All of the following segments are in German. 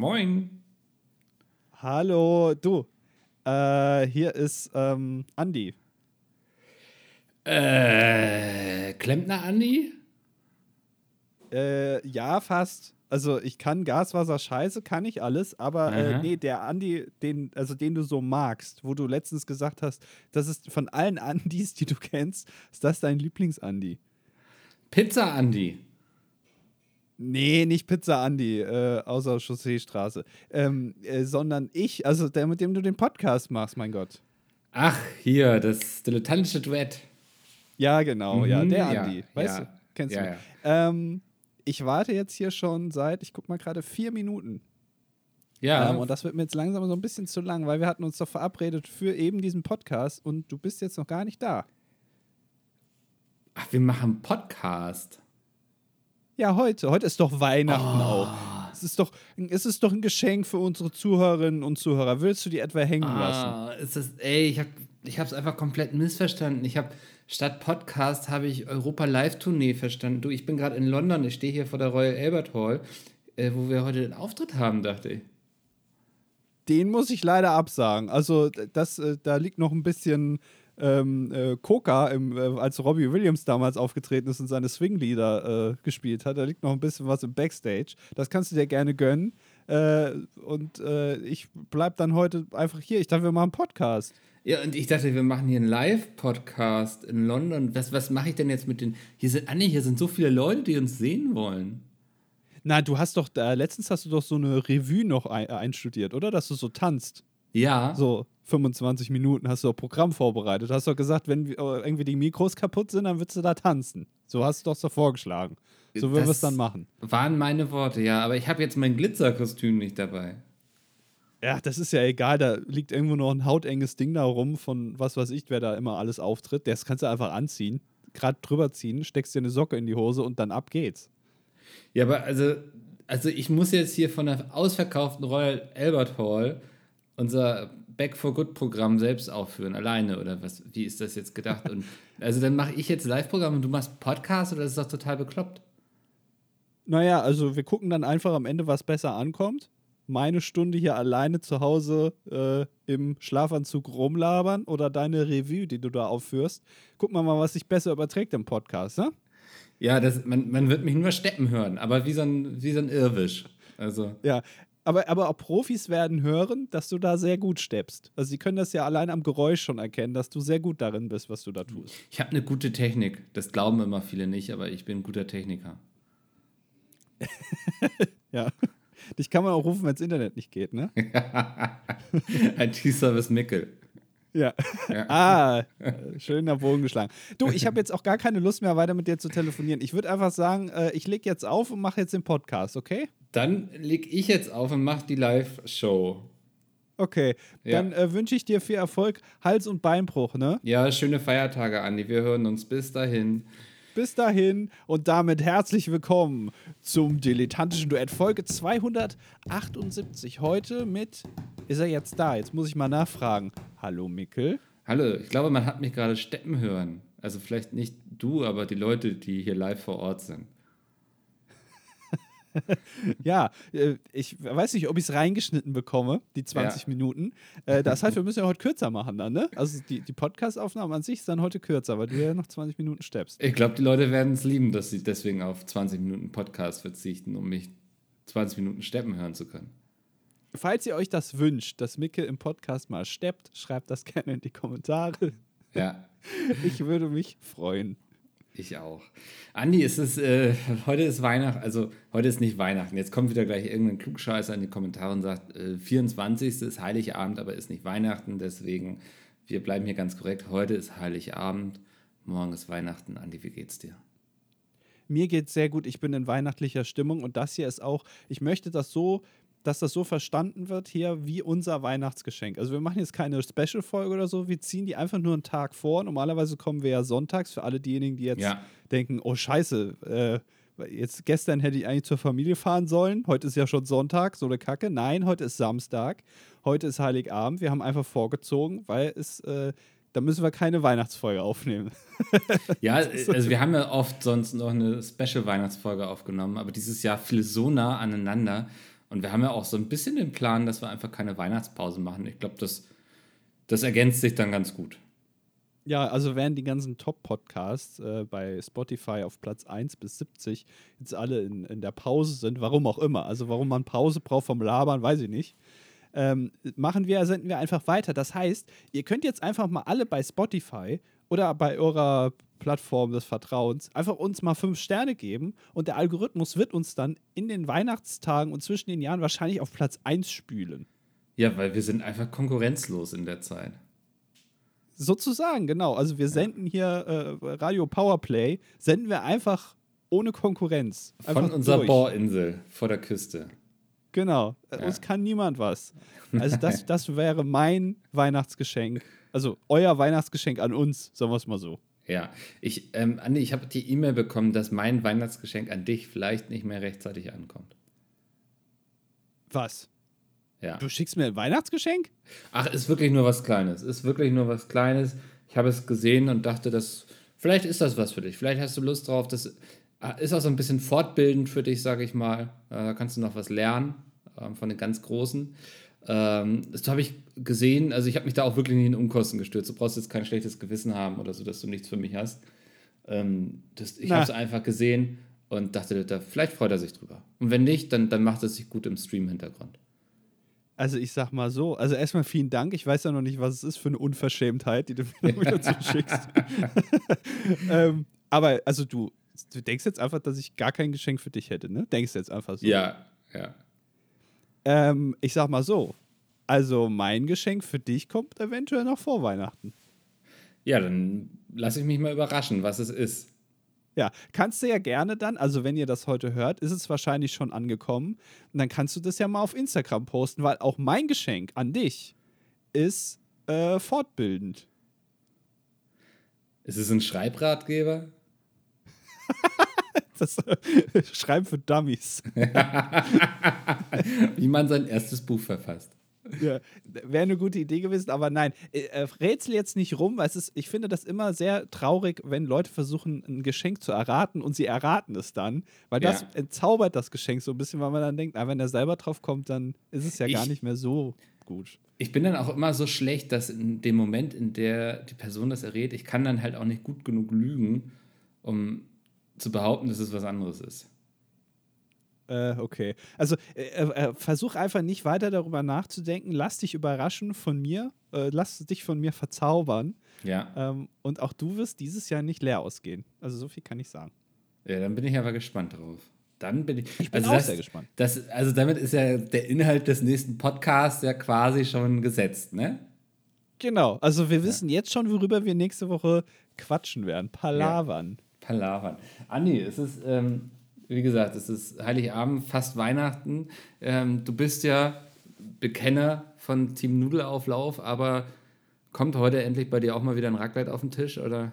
Moin. Hallo, du. Äh, hier ist ähm, Andi. Äh, Klempner Andi? Äh, ja, fast. Also ich kann Gaswasser scheiße, kann ich alles, aber äh, nee, der Andi, den, also den du so magst, wo du letztens gesagt hast, das ist von allen Andis, die du kennst, ist das dein Lieblings-Andi. Pizza Andi. Nee, nicht Pizza Andi, äh, außer Chausseestraße. Ähm, äh, sondern ich, also der, mit dem du den Podcast machst, mein Gott. Ach, hier, das dilettantische Duett. Ja, genau, mhm, ja, der Andi. Ja, weißt ja, du, kennst ja, du? Ähm, ich warte jetzt hier schon seit, ich guck mal gerade, vier Minuten. Ja. Ähm, und das wird mir jetzt langsam so ein bisschen zu lang, weil wir hatten uns doch verabredet für eben diesen Podcast und du bist jetzt noch gar nicht da. Ach, wir machen Podcast. Ja, heute. Heute ist doch Weihnachten Oh. auch. Es ist, doch, es ist doch ein Geschenk für unsere Zuhörerinnen und Zuhörer. Willst du die etwa hängen lassen? Ah, ist das, ey, ich habe ich hab's einfach komplett missverstanden. Ich habe statt Podcast habe ich Europa Live Tournee verstanden. Du, ich bin gerade in London, ich stehe hier vor der Royal Albert Hall, äh, wo wir heute den Auftritt haben, dachte ich. Den muss ich leider absagen. Also, das, äh, da liegt noch ein bisschen ähm, äh, Coca, im, äh, als Robbie Williams damals aufgetreten ist und seine Swinglieder äh, gespielt hat. Da liegt noch ein bisschen was im Backstage. Das kannst du dir gerne gönnen. Äh, und äh, ich bleib dann heute einfach hier. Ich dachte, wir machen einen Podcast. Ja, und ich dachte, wir machen hier einen Live-Podcast in London. Was, was mache ich denn jetzt mit den. Hier sind, Anni, hier sind so viele Leute, die uns sehen wollen. Na, du hast doch, äh, letztens hast du doch so eine Revue noch ein, einstudiert, oder? Dass du so tanzt. Ja. So 25 Minuten hast du doch Programm vorbereitet. Hast doch gesagt, wenn äh, irgendwie die Mikros kaputt sind, dann würdest du da tanzen. So hast du doch so vorgeschlagen. So würden wir es dann machen. Waren meine Worte, ja. Aber ich habe jetzt mein Glitzerkostüm nicht dabei. Ja, das ist ja egal. Da liegt irgendwo noch ein hautenges Ding da rum von was weiß ich, wer da immer alles auftritt. Das kannst du einfach anziehen, gerade drüber ziehen, steckst dir eine Socke in die Hose und dann ab geht's. Ja, aber also, also ich muss jetzt hier von der ausverkauften Royal Albert Hall unser Back for Good Programm selbst aufführen, alleine oder was? Wie ist das jetzt gedacht? Und also dann mache ich jetzt Live-Programm und du machst Podcast oder das ist doch total bekloppt. Naja, also wir gucken dann einfach am Ende, was besser ankommt. Meine Stunde hier alleine zu Hause äh, im Schlafanzug rumlabern oder deine Revue, die du da aufführst. Gucken wir mal, was sich besser überträgt im Podcast, ne? Ja, das, man, man wird mich nur steppen hören, aber wie so ein, wie so ein Irrwisch. Also, Ja. Aber, aber auch Profis werden hören, dass du da sehr gut steppst. Also sie können das ja allein am Geräusch schon erkennen, dass du sehr gut darin bist, was du da tust. ich habe eine gute Technik. Das glauben immer viele nicht, aber ich bin ein guter Techniker. Ja. Dich kann man auch rufen, wenn das Internet nicht geht, ne? IT-Service Mickel. Ja. Ja. Ah, äh, schöner Bogen geschlagen. Du, ich habe jetzt auch gar keine Lust mehr, weiter mit dir zu telefonieren. Ich würde einfach sagen, äh, ich lege jetzt auf und mache jetzt den Podcast, okay? Dann leg ich jetzt auf und mach die Live-Show. Okay, Ja. dann äh, wünsche ich dir viel Erfolg, Hals- und Beinbruch, ne? Ja, schöne Feiertage, Andi. Wir hören uns bis dahin. Bis dahin und damit herzlich willkommen zum dilettantischen Duett Folge 278. Heute mit, ist er jetzt da? Jetzt muss ich mal nachfragen. Hallo Mickel. Hallo, ich glaube, man hat mich gerade steppen hören. Also vielleicht nicht du, aber die Leute, die hier live vor Ort sind. Ja, äh, ich weiß nicht, ob ich es reingeschnitten bekomme, die 20 Ja. Minuten. Äh, das heißt, wir müssen ja heute kürzer machen dann, ne? Also die, die Podcast-Aufnahme an sich ist dann heute kürzer, weil du ja noch 20 Minuten steppst. Ich glaube, die Leute werden es lieben, dass sie deswegen auf 20 Minuten Podcast verzichten, um mich 20 Minuten steppen hören zu können. Falls ihr euch das wünscht, dass Micke im Podcast mal steppt, schreibt das gerne in die Kommentare. Ja, Ich würde mich freuen. Ich auch. Andi, es ist, äh, heute ist Weihnachten, also heute ist nicht Weihnachten. Jetzt kommt wieder gleich irgendein Klugscheißer in die Kommentare und sagt, äh, 24. ist Heiligabend, aber ist nicht Weihnachten. Deswegen, wir bleiben hier ganz korrekt. Heute ist Heiligabend, morgen ist Weihnachten. Andi, wie geht's dir? Mir geht's sehr gut. Ich bin in weihnachtlicher Stimmung und das hier ist auch, ich möchte das so, dass das so verstanden wird hier wie unser Weihnachtsgeschenk. Also wir machen jetzt keine Special-Folge oder so, wir ziehen die einfach nur einen Tag vor. Normalerweise kommen wir ja sonntags für alle diejenigen, die jetzt Ja. denken, oh scheiße, äh, jetzt gestern hätte ich eigentlich zur Familie fahren sollen, heute ist ja schon Sonntag, so eine Kacke. Nein, heute ist Samstag, heute ist Heiligabend. Wir haben einfach vorgezogen, weil es, äh, da müssen wir keine Weihnachtsfolge aufnehmen. Ja, also wir haben ja oft sonst noch eine Special-Weihnachtsfolge aufgenommen, aber dieses Jahr fiel so nah aneinander Und wir haben ja auch so ein bisschen den Plan, dass wir einfach keine Weihnachtspause machen. Ich glaube, das, das ergänzt sich dann ganz gut. Ja, also während die ganzen Top-Podcasts äh, bei Spotify auf Platz 1 bis 70 jetzt alle in, in der Pause sind, warum auch immer, also warum man Pause braucht vom Labern, weiß ich nicht, ähm, machen wir, senden wir einfach weiter. Das heißt, ihr könnt jetzt einfach mal alle bei Spotify oder bei eurer Plattform des Vertrauens einfach uns mal fünf Sterne geben und der Algorithmus wird uns dann in den Weihnachtstagen und zwischen den Jahren wahrscheinlich auf Platz 1 spülen. Ja, weil wir sind einfach konkurrenzlos in der Zeit. Sozusagen, genau. Also wir senden hier äh, Radio Powerplay, senden wir einfach ohne Konkurrenz. Einfach Von unserer durch. Bohrinsel vor der Küste. Genau. Äh, ja. Uns kann niemand was. Also das, das wäre mein Weihnachtsgeschenk. Also euer Weihnachtsgeschenk an uns, sagen wir es mal so. Ja, ich, ähm, Andi, ich habe die E-Mail bekommen, dass mein Weihnachtsgeschenk an dich vielleicht nicht mehr rechtzeitig ankommt. Was? Ja. Du schickst mir ein Weihnachtsgeschenk? Ach, ist wirklich nur was Kleines. Ist wirklich nur was Kleines. Ich habe es gesehen und dachte, dass vielleicht ist das was für dich. Vielleicht hast du Lust drauf. Das äh, ist auch so ein bisschen fortbildend für dich, sage ich mal. Äh, da kannst du noch was lernen ähm, von den ganz Großen. Ähm, das habe ich gesehen. Also ich habe mich da auch wirklich nicht in Umkosten gestürzt. Du brauchst jetzt kein schlechtes Gewissen haben oder so, dass du nichts für mich hast. Ähm, das, ich habe es einfach gesehen und dachte, da, vielleicht freut er sich drüber. Und wenn nicht, dann, dann macht es sich gut im Stream-Hintergrund. Also ich sag mal so, also erstmal vielen Dank. Ich weiß ja noch nicht, was es ist für eine Unverschämtheit, die du mir wieder zuschickst. ähm, aber also du, du denkst jetzt einfach, dass ich gar kein Geschenk für dich hätte, ne? Denkst jetzt einfach so. Ja, ja. Ähm, ich sag mal so, also mein Geschenk für dich kommt eventuell noch vor Weihnachten. Ja, dann lass ich mich mal überraschen, was es ist. Ja, kannst du ja gerne dann, also wenn ihr das heute hört, ist es wahrscheinlich schon angekommen. Und dann kannst du das ja mal auf Instagram posten, weil auch mein Geschenk an dich ist äh, fortbildend. Ist es ein Schreibratgeber? das äh, Schreiben für Dummies. Wie man sein erstes Buch verfasst. Ja, wäre eine gute Idee gewesen, aber nein. Äh, äh, rätsel jetzt nicht rum, weil es ist, ich finde das immer sehr traurig, wenn Leute versuchen, ein Geschenk zu erraten und sie erraten es dann, weil das ja. entzaubert das Geschenk so ein bisschen, weil man dann denkt, na, wenn er selber drauf kommt, dann ist es ja ich, gar nicht mehr so gut. Ich bin dann auch immer so schlecht, dass in dem Moment, in der die Person das errät, ich kann dann halt auch nicht gut genug lügen, um zu behaupten, dass es was anderes ist. Äh, okay. Also äh, äh, versuch einfach nicht weiter darüber nachzudenken. Lass dich überraschen von mir. Äh, lass dich von mir verzaubern. Ja. Ähm, und auch du wirst dieses Jahr nicht leer ausgehen. Also so viel kann ich sagen. Ja, dann bin ich aber gespannt drauf. Dann bin ich. Ich bin also auch das, sehr gespannt. Das, also damit ist ja der Inhalt des nächsten Podcasts ja quasi schon gesetzt, ne? Genau. Also wir wissen ja. jetzt schon, worüber wir nächste Woche quatschen werden. Palavern. Ja. Palavern. Andi, es ist ähm, wie gesagt, es ist Heiligabend, fast Weihnachten. Ähm, du bist ja Bekenner von Team Nudelauflauf, aber kommt heute endlich bei dir auch mal wieder ein Raclette auf den Tisch, oder?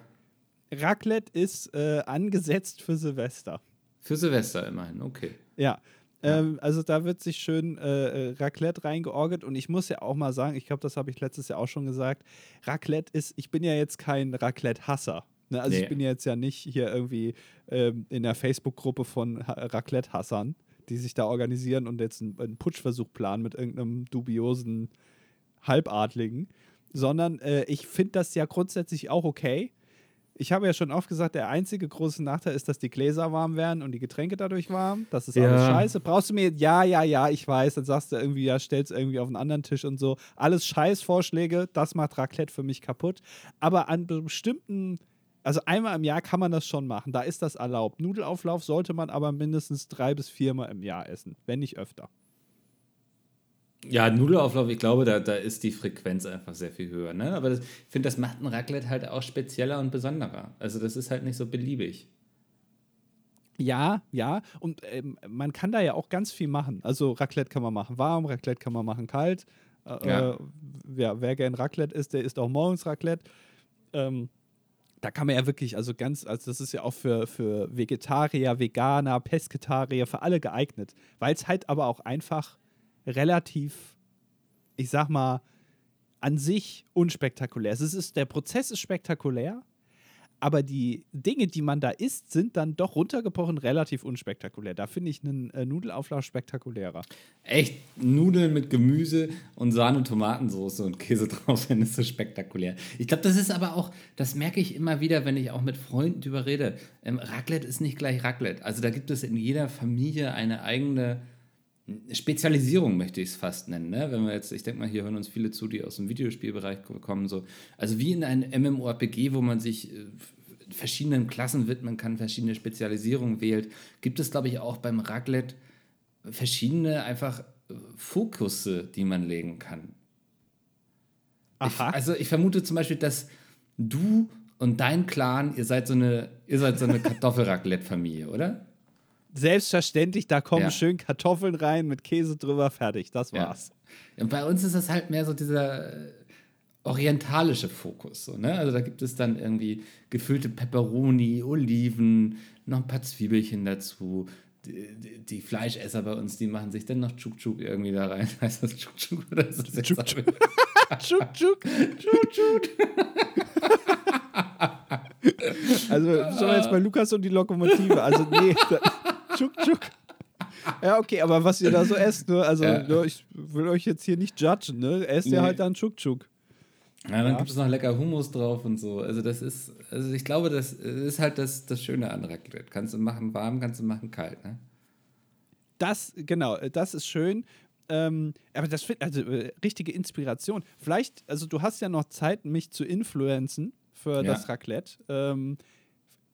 Raclette ist äh, angesetzt für Silvester. Für Silvester immerhin, okay. Ja. Ähm, also da wird sich schön äh, äh, Raclette reingeorgelt und ich muss ja auch mal sagen, ich glaube, das habe ich letztes Jahr auch schon gesagt, Raclette ist, ich bin ja jetzt kein Raclette-Hasser. Ne, also nee. ich bin jetzt ja nicht hier irgendwie ähm, in der Facebook-Gruppe von Raclette-Hassern, die sich da organisieren und jetzt einen, einen Putschversuch planen mit irgendeinem dubiosen Halbadligen, sondern äh, ich finde das ja grundsätzlich auch okay. Ich habe ja schon oft gesagt, der einzige große Nachteil ist, dass die Gläser warm werden und die Getränke dadurch warm. Das ist ja. alles scheiße. Brauchst du mir, ja, ja, ja, ich weiß. Dann sagst du irgendwie, ja, stellst irgendwie auf einen anderen Tisch und so. Alles Scheißvorschläge, das macht Raclette für mich kaputt. Aber an bestimmten also einmal im Jahr kann man das schon machen, da ist das erlaubt. Nudelauflauf sollte man aber mindestens drei bis viermal im Jahr essen, wenn nicht öfter. Ja, Nudelauflauf, ich glaube, da, da ist die Frequenz einfach sehr viel höher. Ne? Aber das, ich finde, das macht ein Raclette halt auch spezieller und besonderer. Also das ist halt nicht so beliebig. Ja, ja. Und ähm, man kann da ja auch ganz viel machen. Also Raclette kann man machen warm, Raclette kann man machen kalt. Äh, ja. Äh, wer, wer gern Raclette isst, der isst auch morgens Raclette. Ähm, da kann man ja wirklich, also ganz, also das ist ja auch für, für Vegetarier, Veganer, Pesketarier, für alle geeignet, weil es halt aber auch einfach relativ, ich sag mal, an sich unspektakulär ist. Es ist, der Prozess ist spektakulär, aber die Dinge, die man da isst, sind dann doch runtergebrochen relativ unspektakulär. Da finde ich einen äh, Nudelauflauf spektakulärer. Echt, Nudeln mit Gemüse und Sahne, Tomatensauce und Käse drauf, finde ich so spektakulär. Ich glaube, das ist aber auch, das merke ich immer wieder, wenn ich auch mit Freunden drüber rede. Ähm, Raclette ist nicht gleich Raclette. Also da gibt es in jeder Familie eine eigene Spezialisierung möchte ich es fast nennen. Ne? Wenn wir jetzt, ich denke mal, hier hören uns viele zu, die aus dem Videospielbereich kommen. So. Also wie in einem MMORPG, wo man sich äh, verschiedenen Klassen widmen kann, verschiedene Spezialisierungen wählt, gibt es, glaube ich, auch beim Raclette verschiedene einfach äh, Fokusse, die man legen kann. Ich, also ich vermute zum Beispiel, dass du und dein Clan, ihr seid so eine, ihr seid so eine Kartoffelraclette-Familie, oder? Selbstverständlich, da kommen ja. schön Kartoffeln rein mit Käse drüber, fertig, das war's. Ja. Und bei uns ist das halt mehr so dieser äh, orientalische Fokus. So, ne? Also da gibt es dann irgendwie gefüllte Peperoni, Oliven, noch ein paar Zwiebelchen dazu. Die, die, die Fleischesser bei uns, die machen sich dann noch Chuk-Chuk irgendwie da rein. Heißt das Chuk-Chuk oder ist das Chuk-Chuk? Chuk-Chuk. Chuk-Chuk. Also schon jetzt bei Lukas und die Lokomotive. Also nee. Tschuk, tschuk. Ja, okay, aber was ihr da so esst, ne? Also, ja. ne, ich will euch jetzt hier nicht judgen, ne? Esst nee. ihr halt dann Tschuk, tschuk. Ja, dann ja. gibt es noch lecker Hummus drauf und so. Also, das ist, also ich glaube, das ist halt das, das Schöne an Raclette. Kannst du machen warm, kannst du machen kalt, ne? Das, genau, das ist schön. Ähm, aber das finde also äh, richtige Inspiration. Vielleicht, also du hast ja noch Zeit, mich zu influenzen für ja. das Raclette. Ähm,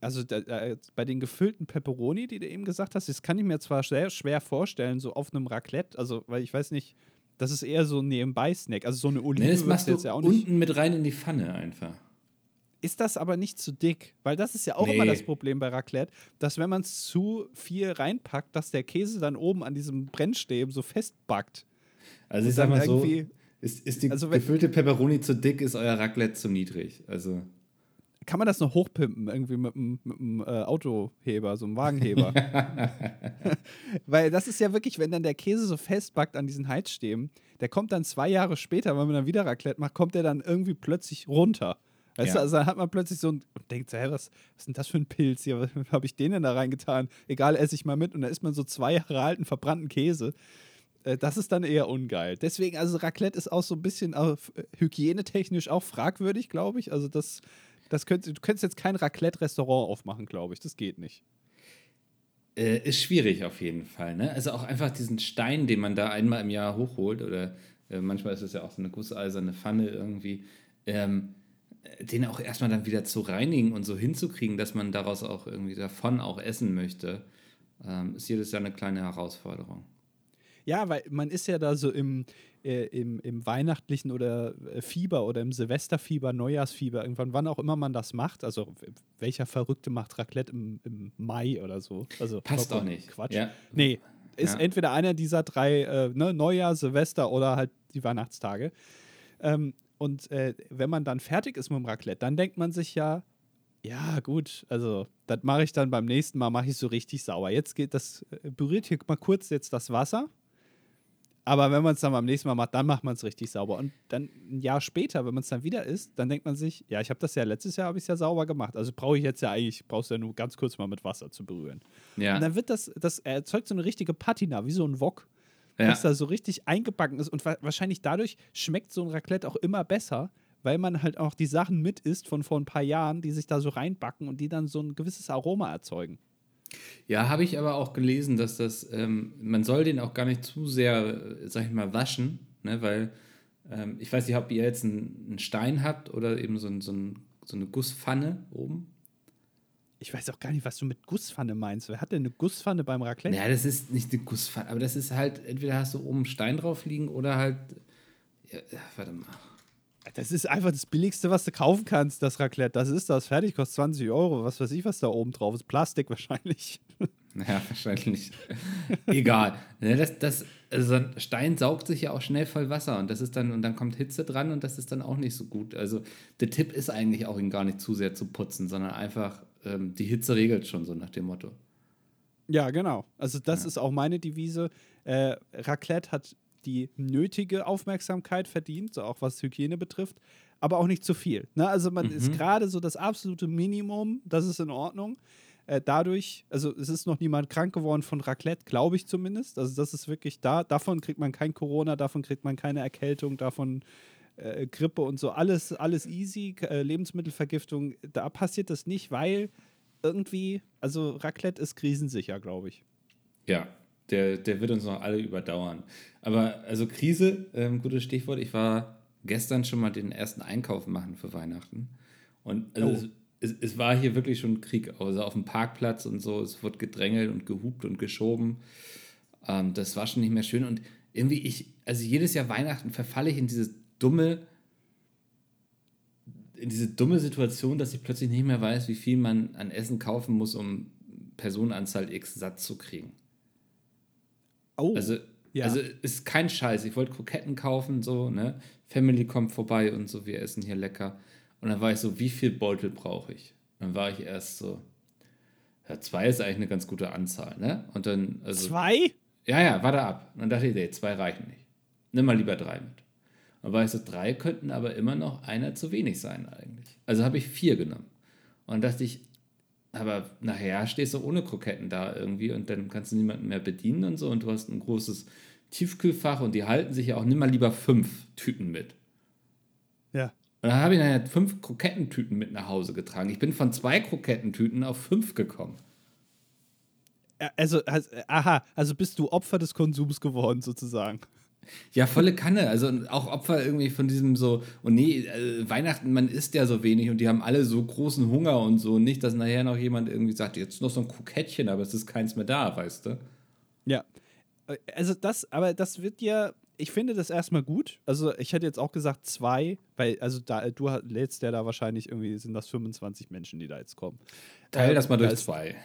also da, da, bei den gefüllten Pepperoni, die du eben gesagt hast, das kann ich mir zwar sehr schwer vorstellen, so auf einem Raclette, also weil ich weiß nicht, das ist eher so ein Nebenbei-Snack, also so eine Olive. Nee, das machst du jetzt ja auch nicht. unten mit rein in die Pfanne einfach. Ist das aber nicht zu dick? Weil das ist ja auch nee. immer das Problem bei Raclette, dass wenn man es zu viel reinpackt, dass der Käse dann oben an diesem Brennstäben so festbackt. Also ich sag mal so, ist, ist die also gefüllte Pepperoni zu dick, ist euer Raclette zu niedrig. Also kann man das noch hochpimpen, irgendwie mit einem äh, Autoheber, so einem Wagenheber. Weil das ist ja wirklich, wenn dann der Käse so festbackt an diesen Heizstäben, der kommt dann zwei Jahre später, wenn man dann wieder Raclette macht, kommt der dann irgendwie plötzlich runter. Weißt ja. du, also dann hat man plötzlich so ein, und denkt so, hä, was, was ist denn das für ein Pilz hier? Was habe ich den denn da reingetan? Egal, esse ich mal mit. Und da isst man so zwei Jahre alten, verbrannten Käse. Äh, das ist dann eher ungeil. Deswegen, also Raclette ist auch so ein bisschen äh, hygienetechnisch auch fragwürdig, glaube ich. Also das das könnt, du könntest jetzt kein Raclette-Restaurant aufmachen, glaube ich. Das geht nicht. Äh, ist schwierig auf jeden Fall. Ne? Also auch einfach diesen Stein, den man da einmal im Jahr hochholt, oder äh, manchmal ist es ja auch so eine gusseiserne Pfanne irgendwie, ähm, den auch erstmal dann wieder zu reinigen und so hinzukriegen, dass man daraus auch irgendwie davon auch essen möchte, ähm, ist jedes Jahr eine kleine Herausforderung. Ja, weil man ist ja da so im, äh, im, im weihnachtlichen oder äh, Fieber oder im Silvesterfieber, Neujahrsfieber, irgendwann, wann auch immer man das macht. Also welcher Verrückte macht Raclette im, im Mai oder so? Also, Passt doch nicht. Quatsch. Ja. Nee, ist ja. entweder einer dieser drei, äh, ne, Neujahr, Silvester oder halt die Weihnachtstage. Ähm, und äh, wenn man dann fertig ist mit dem Raclette, dann denkt man sich ja, ja, gut, also das mache ich dann beim nächsten Mal, mache ich so richtig sauer. Jetzt geht das, äh, berührt hier mal kurz jetzt das Wasser aber wenn man es dann beim nächsten Mal macht, dann macht man es richtig sauber. Und dann ein Jahr später, wenn man es dann wieder isst, dann denkt man sich, ja, ich habe das ja letztes Jahr habe ich es ja sauber gemacht. Also brauche ich jetzt ja eigentlich, brauchst du ja nur ganz kurz mal mit Wasser zu berühren. Ja. Und dann wird das, das erzeugt so eine richtige Patina, wie so ein Wok, ja. das da so richtig eingebacken ist. Und wahrscheinlich dadurch schmeckt so ein Raclette auch immer besser, weil man halt auch die Sachen mit isst von vor ein paar Jahren, die sich da so reinbacken und die dann so ein gewisses Aroma erzeugen. Ja, habe ich aber auch gelesen, dass das, ähm, man soll den auch gar nicht zu sehr, sag ich mal, waschen, ne? weil ähm, ich weiß nicht, ob ihr jetzt einen, einen Stein habt oder eben so, ein, so, ein, so eine Gusspfanne oben. Ich weiß auch gar nicht, was du mit Gusspfanne meinst. Wer hat denn eine Gusspfanne beim Raclette? Ja, das ist nicht eine Gusspfanne, aber das ist halt, entweder hast du oben einen Stein drauf liegen oder halt, ja, warte mal. Das ist einfach das Billigste, was du kaufen kannst, das Raclette. Das ist das. Fertig, kostet 20 Euro. Was weiß ich, was da oben drauf ist. Plastik wahrscheinlich. Ja, wahrscheinlich. Egal. Ne, das, das, also ein Stein saugt sich ja auch schnell voll Wasser und das ist dann, und dann kommt Hitze dran und das ist dann auch nicht so gut. Also der Tipp ist eigentlich auch, ihn gar nicht zu sehr zu putzen, sondern einfach ähm, die Hitze regelt schon so nach dem Motto. Ja, genau. Also das ja. ist auch meine Devise. Äh, Raclette hat die nötige Aufmerksamkeit verdient, so auch was Hygiene betrifft, aber auch nicht zu viel. Ne? Also man ist Mhm. gerade so das absolute Minimum, das ist in Ordnung. Äh, dadurch, also es ist noch niemand krank geworden von Raclette, glaube ich zumindest. Also das ist wirklich da. Davon kriegt man kein Corona, davon kriegt man keine Erkältung, davon äh, Grippe und so. Alles, alles easy. Äh, Lebensmittelvergiftung, da passiert das nicht, weil irgendwie, also Raclette ist krisensicher, glaube ich. Ja, der, der wird uns noch alle überdauern. Aber also Krise, ähm, gutes Stichwort. Ich war gestern schon mal den ersten Einkauf machen für Weihnachten. Und also Oh. es, es, es war hier wirklich schon Krieg. Also auf dem Parkplatz und so. Es wurde gedrängelt und gehupt und geschoben. Ähm, das war schon nicht mehr schön. Und irgendwie, ich, also jedes Jahr Weihnachten verfalle ich in diese dumme, in diese dumme Situation, dass ich plötzlich nicht mehr weiß, wie viel man an Essen kaufen muss, um Personenanzahl X satt zu kriegen. Oh, Also, Ja. also ist kein Scheiß. Ich wollte Kroketten kaufen, so, ne? Family kommt vorbei und so, wir essen hier lecker. Und dann war ich so, wie viel Beutel brauche ich? Dann war ich erst so, ja, zwei ist eigentlich eine ganz gute Anzahl, ne? Und dann, also, zwei? ja, ja, warte ab. Und dann dachte ich, nee, zwei reichen nicht. Nimm mal lieber drei mit. Und war ich so, drei könnten aber immer noch einer zu wenig sein eigentlich. Also habe ich vier genommen. Und dachte ich, aber nachher stehst du ohne Kroketten da irgendwie und dann kannst du niemanden mehr bedienen und so und du hast ein großes Tiefkühlfach und die halten sich ja auch, nimm mal lieber fünf Tüten mit. Ja. Und dann habe ich nachher fünf Krokettentüten mit nach Hause getragen. Ich bin von zwei Krokettentüten auf fünf gekommen. Also, also, aha, also bist du Opfer des Konsums geworden, sozusagen. Ja, volle Kanne. Also auch Opfer irgendwie von diesem so, und nee, äh, Weihnachten, man isst ja so wenig und die haben alle so großen Hunger und so. Nicht, dass nachher noch jemand irgendwie sagt, jetzt noch so ein Krokettchen, aber es ist keins mehr da, weißt du? Ja. Äh, Also das, aber das wird ja, ich finde das erstmal gut. Also ich hätte jetzt auch gesagt zwei, weil, also da, du ha- lädst ja da wahrscheinlich irgendwie, sind das 25 Menschen, die da jetzt kommen. Teil Ähm, das mal da durch ist- zwei.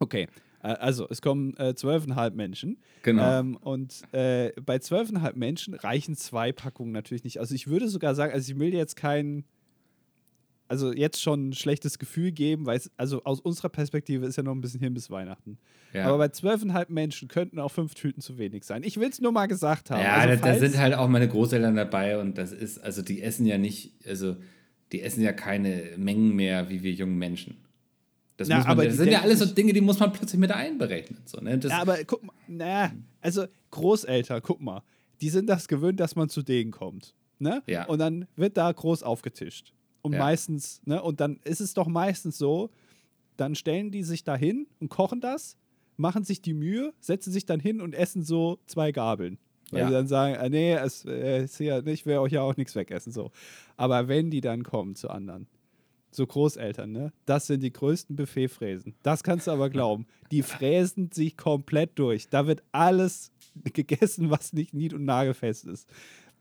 Okay, äh, also es kommen äh, 12,5 Menschen. Genau. Ähm, und äh, bei 12,5 Menschen reichen zwei Packungen natürlich nicht. Also ich würde sogar sagen, also ich will jetzt kein, also jetzt schon ein schlechtes Gefühl geben, weil es, also aus unserer Perspektive ist ja noch ein bisschen hin bis Weihnachten. Ja. Aber bei 12,5 Menschen könnten auch fünf Tüten zu wenig sein. Ich will es nur mal gesagt haben. Ja, also da, da sind halt auch meine Großeltern dabei und das ist, also die essen ja nicht, also die essen ja keine Mengen mehr wie wir jungen Menschen. Das, Na, man, aber das sind ja alles so Dinge, die muss man plötzlich mit einberechnen. So, ne? Ja, aber guck mal, naja, also Großeltern, guck mal, die sind das gewöhnt, dass man zu denen kommt. Ne? Ja. Und dann wird da groß aufgetischt. Und Ja. meistens, ne, und dann ist es doch meistens so, dann stellen die sich da hin und kochen das, machen sich die Mühe, setzen sich dann hin und essen so zwei Gabeln. Weil Ja. sie dann sagen, äh, nee, es äh, ist ja, ich will euch ja auch nichts wegessen. So. Aber wenn die dann kommen zu anderen, so Großeltern, ne? Das sind die größten Buffetfräsen. Das kannst du aber glauben. Die fräsen sich komplett durch. Da wird alles gegessen, was nicht nied- und nagelfest ist.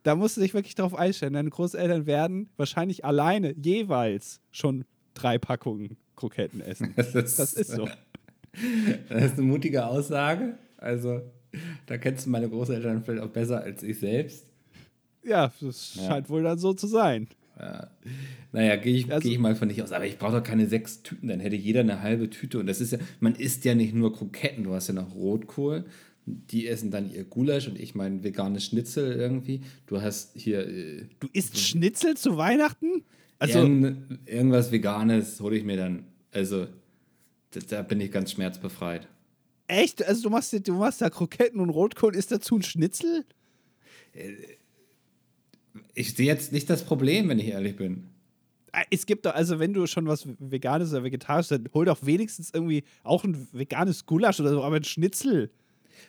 Da musst du dich wirklich darauf einstellen. Deine Großeltern werden wahrscheinlich alleine jeweils schon drei Packungen Kroketten essen. das, Das ist so. Das ist eine mutige Aussage. Also, da kennst du meine Großeltern vielleicht auch besser als ich selbst. Ja, das Ja. scheint wohl dann so zu sein. Naja, gehe ich, Also- geh ich mal von nicht aus. Aber ich brauche doch keine sechs Tüten, dann hätte jeder eine halbe Tüte. Und das ist ja, man isst ja nicht nur Kroketten, du hast ja noch Rotkohl. Die essen dann ihr Gulasch und ich mein veganes Schnitzel irgendwie. Du hast hier äh, Du isst Schnitzel zu Weihnachten? Also, irgend, irgendwas Veganes, hole ich mir dann. Also, da, da bin ich ganz schmerzbefreit. echt? Also, du machst, du machst da Kroketten und Rotkohl, ist dazu ein Schnitzel? Ich sehe jetzt nicht das Problem, wenn ich ehrlich bin. Ah, Es gibt doch, also wenn du schon was Veganes oder Vegetarisches, dann hol doch wenigstens irgendwie auch ein veganes Gulasch oder so, aber ein Schnitzel.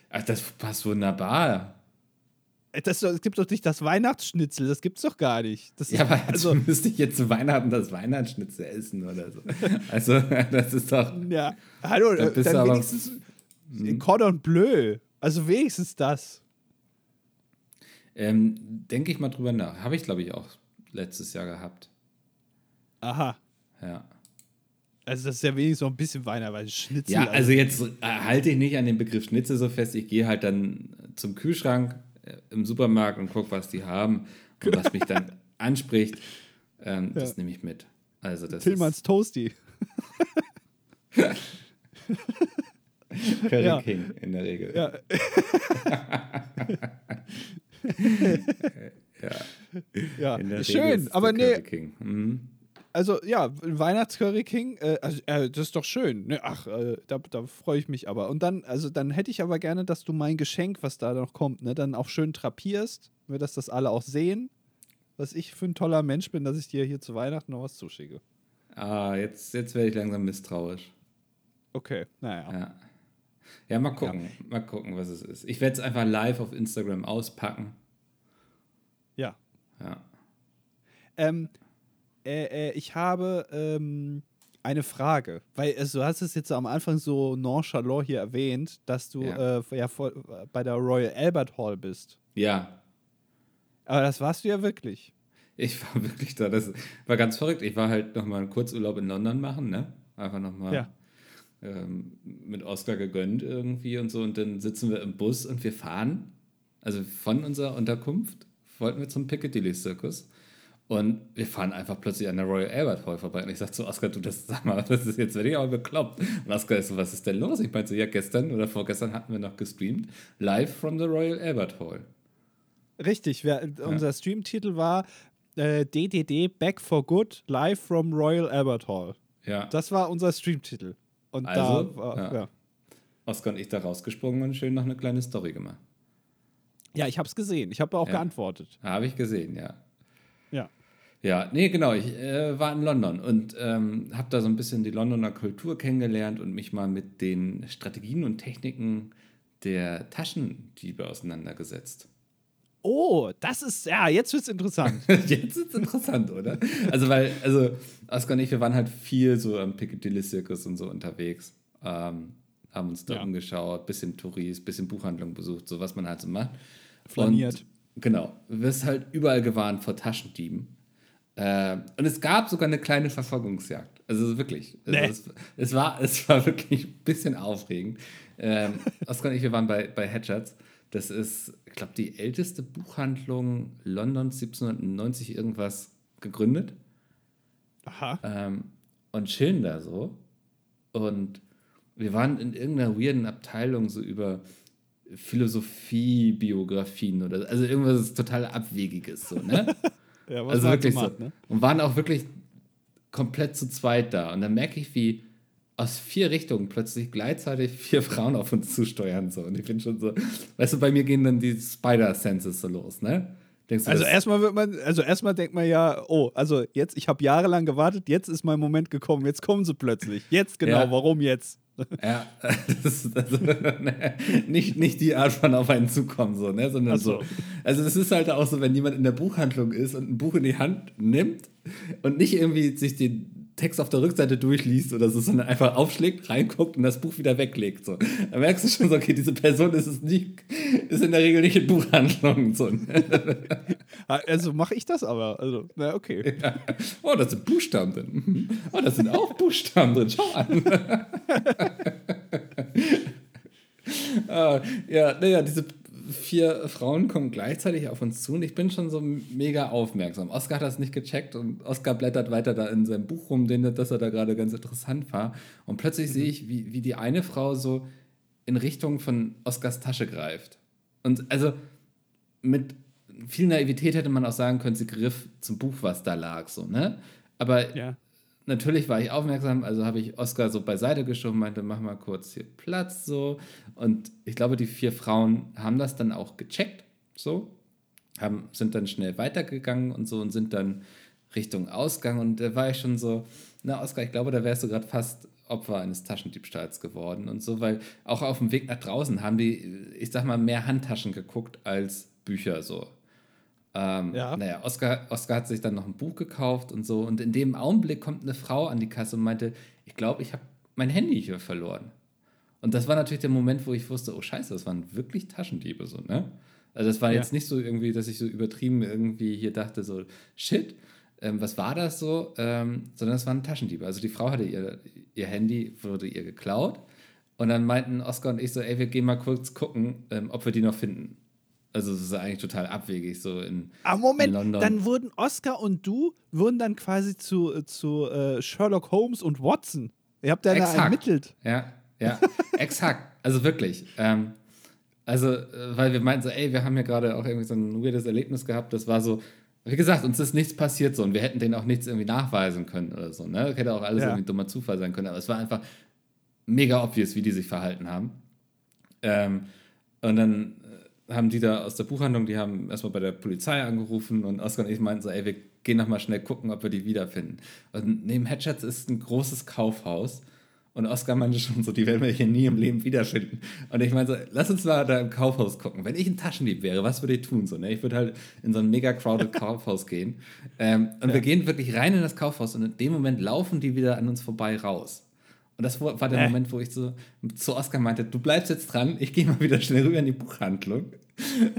Ach, das passt wunderbar. Äh, Das, es gibt doch nicht das Weihnachtsschnitzel, das gibt's doch gar nicht. Das Ja, ist, aber also, müsste ich jetzt zu Weihnachten das Weihnachtsschnitzel essen oder so. Also, das ist doch. ja, hallo, Da äh, bist dann du aber- wenigstens ein Cordon Bleu. Also wenigstens das. Ähm, Denke ich mal drüber nach. Habe ich, glaube ich, auch letztes Jahr gehabt. Aha. Ja. Also das ist ja wenigstens noch ein bisschen weil Schnitzel. Ja, also jetzt äh, halte ich nicht an dem Begriff Schnitzel so fest. Ich gehe halt dann zum Kühlschrank äh, im Supermarkt und gucke, was die haben. Und was mich dann anspricht, ähm, das nehme ich mit. Also das Tillmanns Toasty. Curry Ja. King in der Regel. Ja. ja. In der Regel Schön, aber nee. Mhm. also ja, Weihnachtscurry King, äh, also, äh, das ist doch schön. Ne, ach, äh, da, da freue ich mich aber. Und dann, also dann hätte ich aber gerne, dass du mein Geschenk, was da noch kommt, ne, dann auch schön trapierst, ne, dass das alle auch sehen, was ich für ein toller Mensch bin, dass ich dir hier zu Weihnachten noch was zuschicke. Ah, jetzt, jetzt werde ich langsam misstrauisch. Okay, naja. Ja. Ja, mal gucken. Mal gucken, was es ist. Ich werde es einfach live auf Instagram auspacken. Ja. Ja. Ähm, äh, äh, ich habe ähm, eine Frage, weil also, du hast es jetzt am Anfang so nonchalant hier erwähnt, dass du Ja. Äh, ja voll, bei der Royal Albert Hall bist. Ja, Aber das warst du ja wirklich. ich war wirklich da. Das war ganz verrückt. Ich war halt nochmal einen Kurzurlaub in London machen, ne? Einfach nochmal Ja. Ähm, mit Oscar gegönnt irgendwie und so. Und dann sitzen wir im Bus und wir fahren, also von unserer Unterkunft wollten wir zum Piccadilly Circus. Und wir fahren einfach plötzlich an der Royal Albert Hall vorbei. Und ich sag zu Oscar, du, das, sag mal, das ist jetzt werde ich aber bekloppt. Und Oscar ist so, was ist denn los? Ich meinte so, ja, gestern oder vorgestern hatten wir noch gestreamt. Live from the Royal Albert Hall. Richtig, wir, unser Streamtitel war äh, DDD Back for Good live from Royal Albert Hall. Ja. Das war unser Streamtitel. Und Also, da war, ja. ja. Oscar und ich da rausgesprungen und schön noch eine kleine Story gemacht. Ja, ich habe es gesehen. Ich habe auch Ja. geantwortet. Habe ich gesehen, ja. Ja. Ja, nee, genau. Ich äh, war in London und ähm, habe da so ein bisschen die Londoner Kultur kennengelernt und mich mal mit den Strategien und Techniken der Taschendiebe auseinandergesetzt. Oh, das ist, ja, jetzt wird's interessant. Jetzt ist es interessant, oder? Also, weil, also, Oscar und ich, wir waren halt viel so am Piccadilly Circus und so unterwegs. Ähm, haben uns da Ja. umgeschaut, bisschen Touris, bisschen Buchhandlung besucht, so was man halt so macht. Flaniert. Und, genau. Wirst halt überall gewarnt vor Taschendieben. Äh, und es gab sogar eine kleine Verfolgungsjagd. Also wirklich. Also Nee. es, es, war, es war wirklich ein bisschen aufregend. Ähm, Oscar und ich, wir waren bei, bei Hatchards. Das ist, ich glaube, die älteste Buchhandlung Londons 1790 irgendwas gegründet. Aha. Ähm, und chillen da so. Und wir waren in irgendeiner weirden Abteilung so über Philosophie-Biografien oder also irgendwas total Abwegiges so, ne? Ja, was also wirklich so so. ne? Und waren auch wirklich komplett zu zweit da. Und dann merke ich, wie aus vier Richtungen plötzlich gleichzeitig vier Frauen auf uns zusteuern. So. Und ich bin schon so, weißt du, bei mir gehen dann die Spider-Senses so los, ne? Denkst du, Also erstmal wird man, also erstmal denkt man ja, oh, also jetzt, ich habe jahrelang gewartet, jetzt ist mein Moment gekommen, jetzt kommen sie plötzlich. Jetzt genau, Ja. warum jetzt? Ja, das ist also, ne, nicht, nicht die Art von auf einen zukommen, so, ne, sondern so. so. Also es ist halt auch so, wenn jemand in der Buchhandlung ist und ein Buch in die Hand nimmt und nicht irgendwie sich den Text auf der Rückseite durchliest oder so, sondern einfach aufschlägt, reinguckt und das Buch wieder weglegt. So. Da merkst du schon so, okay, diese Person ist es nicht, ist in der Regel nicht in Buchhandlungen. So, ne? Also mache ich das aber. Also, na okay. Oh, da sind Buchstaben drin. Mhm. Oh, da sind auch Buchstaben drin. Schau an. ah, ja, naja, diese vier Frauen kommen gleichzeitig auf uns zu und ich bin schon so mega aufmerksam. Oscar hat das nicht gecheckt und Oscar blättert weiter da in seinem Buch rum, den, das er da gerade ganz interessant war. Und plötzlich sehe ich, wie, wie die eine Frau so in Richtung von Oscars Tasche greift. Und also mit viel Naivität hätte man auch sagen können, sie griff zum Buch, was da lag, so, ne? Aber Ja. Natürlich war ich aufmerksam, also habe ich Oscar so beiseite geschoben, meinte, mach mal kurz hier Platz, so. Und ich glaube, die vier Frauen haben das dann auch gecheckt, so. Haben, sind dann schnell weitergegangen und so und sind dann Richtung Ausgang. Und da war ich schon so, na, Oscar, ich glaube, da wärst du gerade fast Opfer eines Taschendiebstahls geworden und so, weil auch auf dem Weg nach draußen haben die, ich sag mal, mehr Handtaschen geguckt als Bücher so. Ähm, Ja. Naja, Oscar, Oscar hat sich dann noch ein Buch gekauft und so. Und in dem Augenblick kommt eine Frau an die Kasse und meinte, ich glaube, ich habe mein Handy hier verloren. Und das war natürlich der Moment, wo ich wusste, oh scheiße, das waren wirklich Taschendiebe so, ne? Also das war Ja. jetzt nicht so irgendwie, dass ich so übertrieben irgendwie hier dachte, so, shit, ähm, was war das so? Ähm, sondern es waren Taschendiebe. Also die Frau hatte ihr, ihr Handy, wurde ihr geklaut. Und dann meinten Oscar und ich so, ey, wir gehen mal kurz gucken, ähm, ob wir die noch finden. Also es ist eigentlich total abwegig, so in, Aber in Moment, London. dann wurden Oscar und du wurden dann quasi zu, zu äh, Sherlock Holmes und Watson. Ihr habt dann da ermittelt. Ja, ja, exakt. Also wirklich. Ähm, Also, äh, weil wir meinten so, ey, wir haben ja gerade auch irgendwie so ein weirdes Erlebnis gehabt. Das war so, wie gesagt, uns ist nichts passiert so und wir hätten denen auch nichts irgendwie nachweisen können oder so. Ne? Hätte auch alles ja. irgendwie dummer Zufall sein können, aber es war einfach mega obvious, wie die sich verhalten haben. Ähm, und dann haben die da aus der Buchhandlung, die haben erstmal bei der Polizei angerufen und Oskar und ich meinten so, ey, wir gehen nochmal schnell gucken, ob wir die wiederfinden. Und neben Hatchets ist ein großes Kaufhaus und Oskar meinte schon so, die werden wir hier nie im Leben wiederfinden. Und ich meinte so, lass uns mal da im Kaufhaus gucken. Wenn ich ein Taschendieb wäre, was würde ich tun? So, ne? Ich würde halt in so ein mega crowded Kaufhaus gehen. Ähm, und ja. wir gehen wirklich rein in das Kaufhaus und in dem Moment laufen die wieder an uns vorbei raus. Und das war der äh. Moment, wo ich so zu Oskar meinte, du bleibst jetzt dran, ich gehe mal wieder schnell rüber in die Buchhandlung.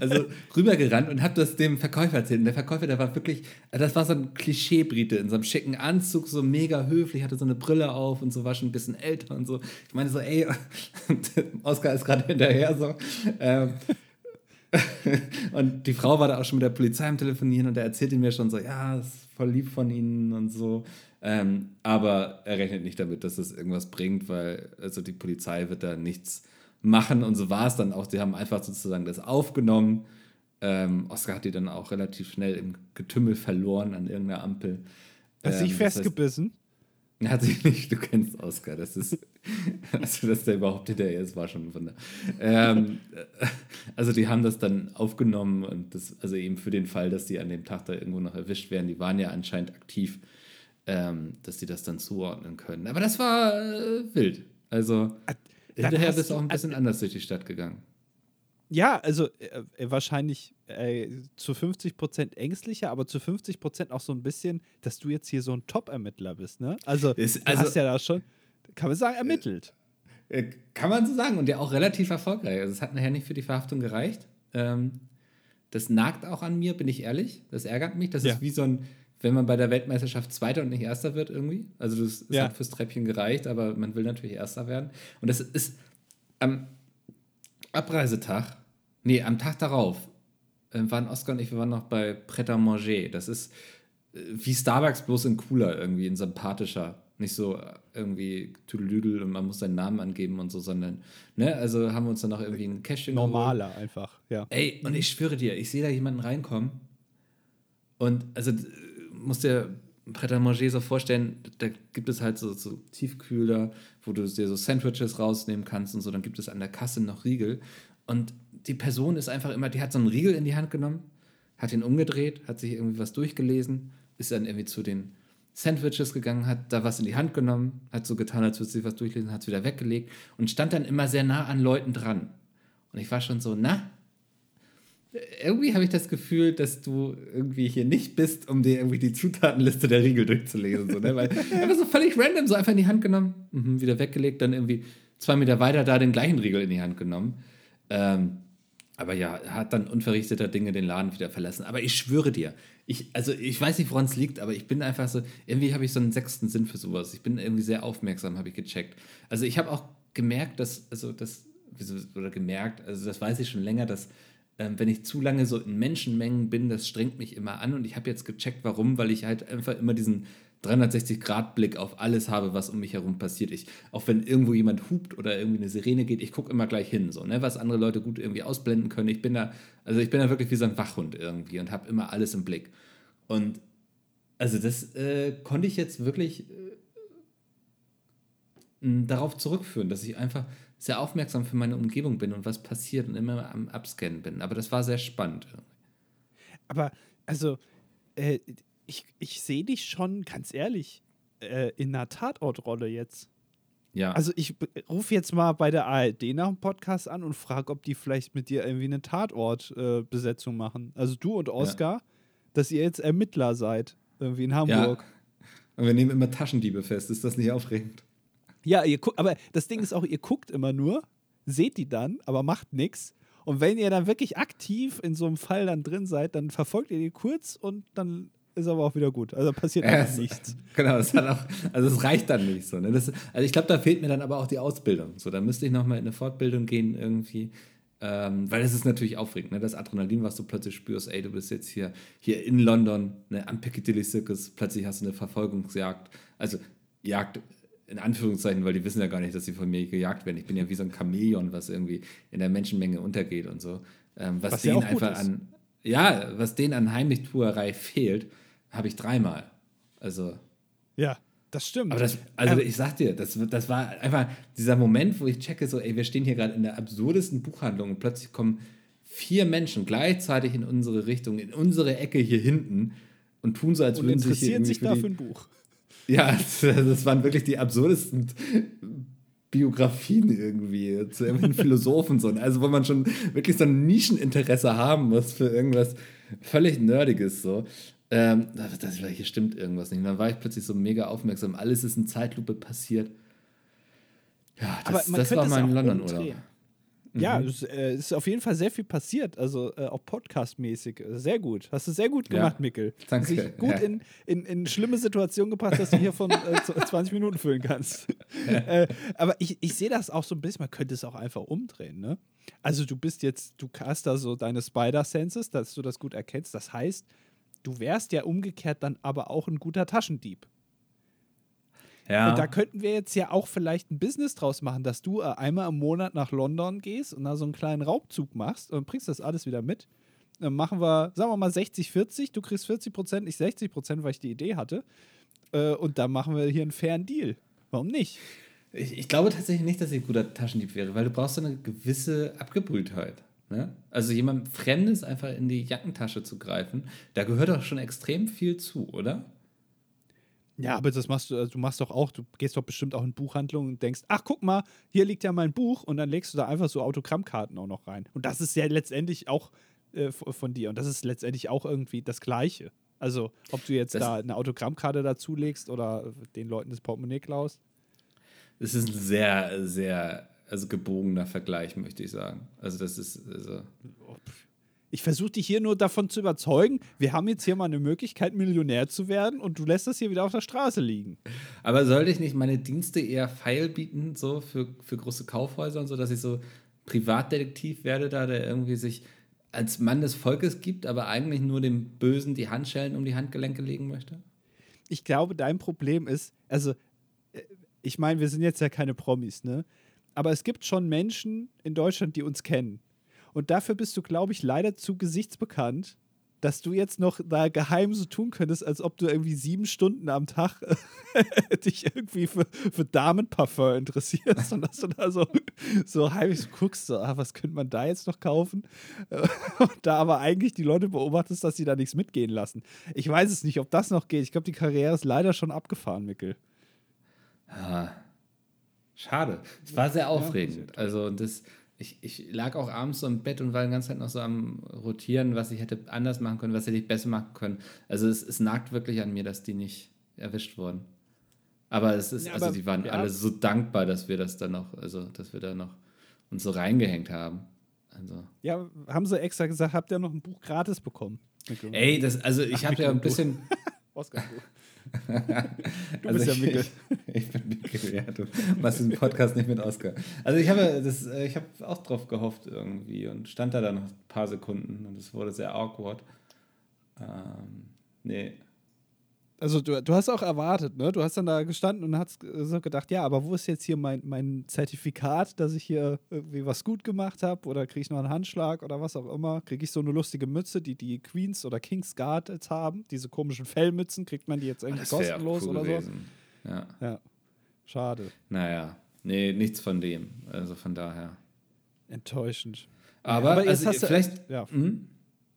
Also rübergerannt und habe das dem Verkäufer erzählt. Und der Verkäufer, der war wirklich, das war so ein Klischee-Brite in so einem schicken Anzug, so mega höflich, hatte so eine Brille auf und so, war schon ein bisschen älter und so. Ich meine so, ey, Oskar ist gerade hinterher so. Ähm, und die Frau war da auch schon mit der Polizei am Telefonieren und er erzählte mir schon so, ja, ist voll lieb von ihnen und so. Ähm, aber er rechnet nicht damit, dass es irgendwas bringt, weil also die Polizei wird da nichts machen und so war es dann auch. Sie haben einfach sozusagen das aufgenommen. Ähm, Oscar hat die dann auch relativ schnell im Getümmel verloren an irgendeiner Ampel. Hat ähm, sich festgebissen? Das heißt, hat sich nicht, du kennst Oscar, das ist, also dass der überhaupt hinterher ist, war schon ein Wunder. Ähm, also die haben das dann aufgenommen und das, also eben für den Fall, dass die an dem Tag da irgendwo noch erwischt werden, die waren ja anscheinend aktiv ähm, dass die das dann zuordnen können. Aber das war äh, wild. Also äh, hinterher bist du auch ein bisschen anders durch die Stadt gegangen. Ja, also äh, äh wahrscheinlich äh, zu 50 Prozent ängstlicher, aber zu 50 Prozent auch so ein bisschen, dass du jetzt hier so ein Top-Ermittler bist, ne? Also, ist, also, du hast ja da schon, kann man sagen, ermittelt. Äh, kann man so sagen und ja auch relativ erfolgreich. Also es hat nachher nicht für die Verhaftung gereicht. Ähm, das nagt auch an mir, bin ich ehrlich. Das ärgert mich. Das ja. ist wie so ein, wenn man bei der Weltmeisterschaft Zweiter und nicht Erster wird irgendwie. Also das, das ja. hat fürs Treppchen gereicht, aber man will natürlich Erster werden. Und das ist am Abreisetag, nee, am Tag darauf, äh, waren Oskar und ich, wir waren noch bei Pret à Manger. Das ist äh, wie Starbucks, bloß in cooler irgendwie, in sympathischer. Nicht so äh, irgendwie Tüdelüdel und man muss seinen Namen angeben und so, sondern, ne, also haben wir uns dann noch irgendwie ein Cashing Normaler geholt. einfach, ja. Ey, und ich schwöre dir, ich sehe da jemanden reinkommen und also musst dir Pret à Manger so vorstellen, da gibt es halt so, so Tiefkühler, wo du dir so Sandwiches rausnehmen kannst und so. Dann gibt es an der Kasse noch Riegel. Und die Person ist einfach immer, die hat so einen Riegel in die Hand genommen, hat ihn umgedreht, hat sich irgendwie was durchgelesen, ist dann irgendwie zu den Sandwiches gegangen, hat da was in die Hand genommen, hat so getan, als würde sie was durchlesen, hat es wieder weggelegt und stand dann immer sehr nah an Leuten dran. Und ich war schon so, na, irgendwie habe ich das Gefühl, dass du irgendwie hier nicht bist, um dir irgendwie die Zutatenliste der Riegel durchzulesen. So, ne? Weil einfach so völlig random, so einfach in die Hand genommen, mhm, wieder weggelegt, dann irgendwie zwei Meter weiter da den gleichen Riegel in die Hand genommen. Ähm, aber ja, hat dann unverrichteter Dinge den Laden wieder verlassen. Aber ich schwöre dir, ich, also ich weiß nicht, woran es liegt, aber ich bin einfach so, irgendwie habe ich so einen sechsten Sinn für sowas. Ich bin irgendwie sehr aufmerksam, habe ich gecheckt. Also ich habe auch gemerkt, dass, also das, oder gemerkt, also das weiß ich schon länger, dass ähm, wenn ich zu lange so in Menschenmengen bin, das strengt mich immer an und ich habe jetzt gecheckt, warum, weil ich halt einfach immer diesen 360-Grad-Blick auf alles habe, was um mich herum passiert. Ich, auch wenn irgendwo jemand hupt oder irgendwie eine Sirene geht, ich gucke immer gleich hin, so, ne, was andere Leute gut irgendwie ausblenden können. Ich bin da, also ich bin da wirklich wie so ein Wachhund irgendwie und habe immer alles im Blick. Und also das äh, konnte ich jetzt wirklich äh, darauf zurückführen, dass ich einfach sehr aufmerksam für meine Umgebung bin und was passiert und immer am Abscannen bin. Aber das war sehr spannend. Aber, also, äh, ich, ich sehe dich schon, ganz ehrlich, äh, in einer Tatortrolle jetzt. Ja. Also ich rufe jetzt mal bei der ARD nach dem Podcast an und frage, ob die vielleicht mit dir irgendwie eine Tatortbesetzung äh, machen. Also du und Oskar, ja. dass ihr jetzt Ermittler seid, irgendwie in Hamburg. Ja. Und wir nehmen immer Taschendiebe fest. Ist das nicht aufregend? Ja, ihr guckt, aber das Ding ist auch, ihr guckt immer nur, seht die dann, aber macht nichts. Und wenn ihr dann wirklich aktiv in so einem Fall dann drin seid, dann verfolgt ihr die kurz und dann ist aber auch wieder gut. Also passiert ja, es, nichts. Genau, es hat auch, also es reicht dann nicht so. Ne? Das, also ich glaube, da fehlt mir dann aber auch die Ausbildung. So, da müsste ich nochmal in eine Fortbildung gehen irgendwie. Ähm, weil es ist natürlich aufregend, ne? das Adrenalin, was du plötzlich spürst, ey, du bist jetzt hier, hier in London, ne, am Piccadilly Circus, plötzlich hast du eine Verfolgungsjagd, also Jagd in Anführungszeichen, weil die wissen ja gar nicht, dass sie von mir gejagt werden. Ich bin ja wie so ein Chamäleon, was irgendwie in der Menschenmenge untergeht und so. Ähm, was, was denen einfach an, ja, was denen an Heimlichtuerei fehlt, habe ich dreimal. Also. Ja, das stimmt. Aber das, also ähm, ich sag dir, das, das war einfach dieser Moment, wo ich checke, so, ey, wir stehen hier gerade in der absurdesten Buchhandlung und plötzlich kommen vier Menschen gleichzeitig in unsere Richtung, in unsere Ecke hier hinten und tun so, als und würden sie sich interessieren sich dafür ein Buch. Ja, das waren wirklich die absurdesten Biografien irgendwie zu irgendwelchen Philosophen so. Also wo man schon wirklich so ein Nischeninteresse haben muss für irgendwas völlig Nerdiges so. Ähm, das, hier stimmt irgendwas nicht. Und dann war ich plötzlich so mega aufmerksam. Alles ist in Zeitlupe passiert. Ja, das, das war mein London-Urlaub. Ja, mhm. es äh, ist auf jeden Fall sehr viel passiert, also äh, auch podcastmäßig. Sehr gut. Hast du sehr gut gemacht, ja. Mikkel. Danke. Dich gut ja. in, in, in schlimme Situationen gebracht, dass du hier von äh, 20 Minuten füllen kannst. äh, aber ich, ich sehe das auch so ein bisschen, man könnte es auch einfach umdrehen, ne? Also du bist jetzt, du hast da so deine Spider-Senses, dass du das gut erkennst. Das heißt, du wärst ja umgekehrt dann aber auch ein guter Taschendieb. Ja. Und da könnten wir jetzt ja auch vielleicht ein Business draus machen, dass du äh, einmal im Monat nach London gehst und da so einen kleinen Raubzug machst und bringst das alles wieder mit. Dann machen wir, sagen wir mal 60, 40, du kriegst 40 Prozent, ich 60 Prozent, weil ich die Idee hatte. Äh, und dann machen wir hier einen fairen Deal. Warum nicht? Ich, ich, glaube tatsächlich nicht, dass ich ein guter Taschendieb wäre, weil du brauchst so eine gewisse Abgebrühtheit. Ne? Also jemand Fremdes einfach in die Jackentasche zu greifen, da gehört doch schon extrem viel zu, oder? Ja, aber das machst du, also du machst doch auch, du gehst doch bestimmt auch in Buchhandlungen und denkst, ach guck mal, hier liegt ja mein Buch und dann legst du da einfach so Autogrammkarten auch noch rein. Und das ist ja letztendlich auch äh, von dir und das ist letztendlich auch irgendwie das Gleiche. Also, ob du jetzt das da eine Autogrammkarte dazulegst oder den Leuten das Portemonnaie klaust. Das ist ein sehr, sehr, also gebogener Vergleich, möchte ich sagen. Also, das ist, also. Ich versuche dich hier nur davon zu überzeugen, wir haben jetzt hier mal eine Möglichkeit, Millionär zu werden und du lässt das hier wieder auf der Straße liegen. Aber sollte ich nicht meine Dienste eher feil bieten, so für, für große Kaufhäuser und so, dass ich so Privatdetektiv werde da, der irgendwie sich als Mann des Volkes gibt, aber eigentlich nur dem Bösen die Handschellen um die Handgelenke legen möchte? Ich glaube, dein Problem ist, also, äh, ich meine, wir sind jetzt ja keine Promis, ne? Aber es gibt schon Menschen in Deutschland, die uns kennen und dafür bist du, glaube ich, leider zu gesichtsbekannt, dass du jetzt noch da geheim so tun könntest, als ob du irgendwie sieben Stunden am Tag dich irgendwie für, für Damenparfum interessierst und dass du da so, so heimlich so guckst, so, ah, was könnte man da jetzt noch kaufen? und da aber eigentlich die Leute beobachtest, dass sie da nichts mitgehen lassen. Ich weiß es nicht, ob das noch geht. Ich glaube, die Karriere ist leider schon abgefahren, Mickel. Ja. Schade. Es war sehr aufregend. Also das ich, ich lag auch abends so im Bett und war die ganze Zeit noch so am Rotieren, was ich hätte anders machen können, was hätte ich besser machen können. Also es, es nagt wirklich an mir, dass die nicht erwischt wurden. Aber es ist, ja, also die waren ja. alle so dankbar, dass wir das dann noch, also dass wir da noch uns so reingehängt haben. Also. Ja, haben sie extra gesagt, habt ihr noch ein Buch gratis bekommen? Ey, das, also ich habe ja ein bisschen. Du also bist ja Mikkel. Ich, ich, bin Mikkel, ja. Du machst diesen Podcast nicht mit Oscar. Also ich habe das, äh, ich habe auch drauf gehofft irgendwie und stand da dann noch ein paar Sekunden und es wurde sehr awkward. Ähm, nee, also du, du hast auch erwartet, ne? Du hast dann da gestanden und hast so gedacht, ja, aber wo ist jetzt hier mein, mein Zertifikat, dass ich hier irgendwie was gut gemacht habe? Oder kriege ich noch einen Handschlag oder was auch immer? Kriege ich so eine lustige Mütze, die die Queens oder Kings Guard jetzt haben? Diese komischen Fellmützen, kriegt man die jetzt irgendwie oh, kostenlos cool oder gewesen. so? Ja. ja. Schade. Naja, nee, nichts von dem. Also von daher. Enttäuschend. Aber, aber jetzt also, vielleicht. Ja, hm?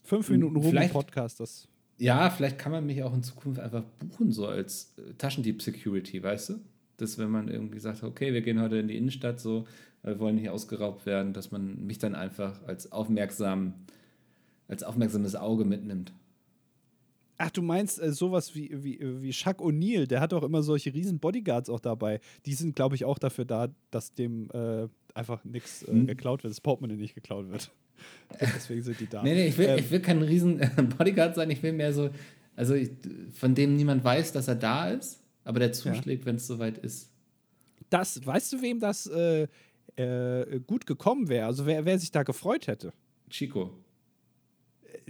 Fünf Minuten Ruben-Podcast, das ja, vielleicht kann man mich auch in Zukunft einfach buchen, so als äh, Taschendieb-Security, weißt du? Dass, wenn man irgendwie sagt, okay, wir gehen heute in die Innenstadt, so, wir wollen nicht ausgeraubt werden, dass man mich dann einfach als aufmerksam, als aufmerksames Auge mitnimmt. Ach, du meinst äh, sowas wie, wie, wie Chuck O'Neill, der hat auch immer solche riesen Bodyguards auch dabei. Die sind, glaube ich, auch dafür da, dass dem äh, einfach nichts äh, hm. geklaut wird, das Portemonnaie nicht geklaut wird. Deswegen sind die da. Nee, nee, ich will, ähm, ich will kein riesen Bodyguard sein, ich will mehr so, also ich, von dem niemand weiß, dass er da ist, aber der zuschlägt, ja. wenn es soweit ist. Das, weißt du, wem das äh, äh, gut gekommen wäre? Also wer, wer sich da gefreut hätte? Chico.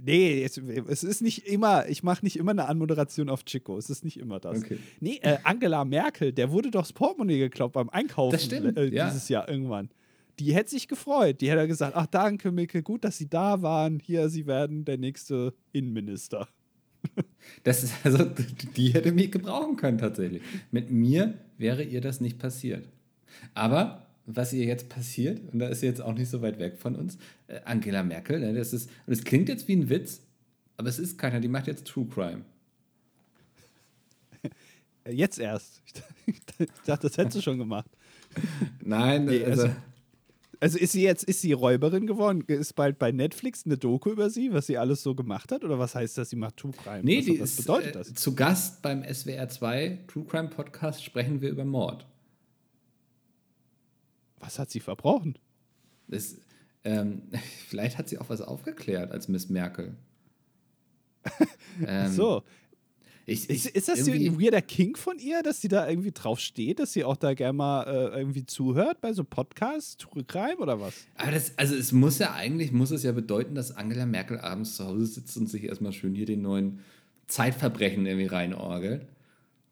Nee, es, es ist nicht immer, ich mache nicht immer eine Anmoderation auf Chico. Es ist nicht immer das. Okay. Nee, äh, Angela Merkel, der wurde doch das Portemonnaie geklaut beim Einkaufen äh, ja. dieses Jahr irgendwann. Die hätte sich gefreut. Die hätte gesagt: Ach, danke, Micke, gut, dass Sie da waren. Hier, Sie werden der nächste Innenminister. Das ist also, die hätte mich gebrauchen können tatsächlich. Mit mir wäre ihr das nicht passiert. Aber was ihr jetzt passiert, und da ist sie jetzt auch nicht so weit weg von uns, äh, Angela Merkel, ne, das ist, und es klingt jetzt wie ein Witz, aber es ist keiner, die macht jetzt True Crime. Jetzt erst. Ich dachte, das hättest du schon gemacht. Nein, Nee, also, also- Also ist sie jetzt, ist sie Räuberin geworden? Ist bald bei Netflix eine Doku über sie, was sie alles so gemacht hat? Oder was heißt das, sie macht True Crime? nee, was, die was ist bedeutet äh, das? zu Gast beim SWR 2 True Crime Podcast sprechen wir über Mord. Was hat sie verbrochen? Das, ähm, vielleicht hat sie auch was aufgeklärt als Miss Merkel. ähm, so. Ich, Ist, ich, ist das so irgendwie- ein weirder King von ihr, dass sie da irgendwie drauf steht, dass sie auch da gerne mal äh, irgendwie zuhört bei so Podcasts, Crime oder was? Aber das, also es muss ja eigentlich, muss es ja bedeuten, dass Angela Merkel abends zu Hause sitzt und sich erstmal schön hier den neuen Zeitverbrechen irgendwie reinorgelt.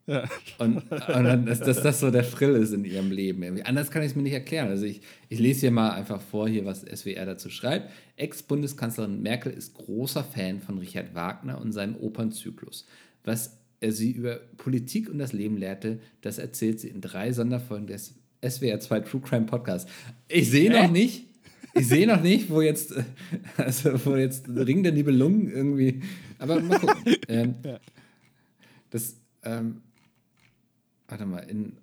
Ja. Und, und dann, dass, dass das so der Frill ist in ihrem Leben. Irgendwie. Anders kann ich es mir nicht erklären. Also ich, ich lese hier mal einfach vor, hier, was SWR dazu schreibt. Ex-Bundeskanzlerin Merkel ist großer Fan von Richard Wagner und seinem Opernzyklus. Was er sie über Politik und das Leben lehrte, das erzählt sie in drei Sonderfolgen des SWR 2 True Crime Podcast. Ich sehe noch nicht, ich sehe noch nicht, wo jetzt, also wo jetzt Ring der Nibelungen irgendwie, aber mal gucken. ähm. Das, ähm, warte mal, in,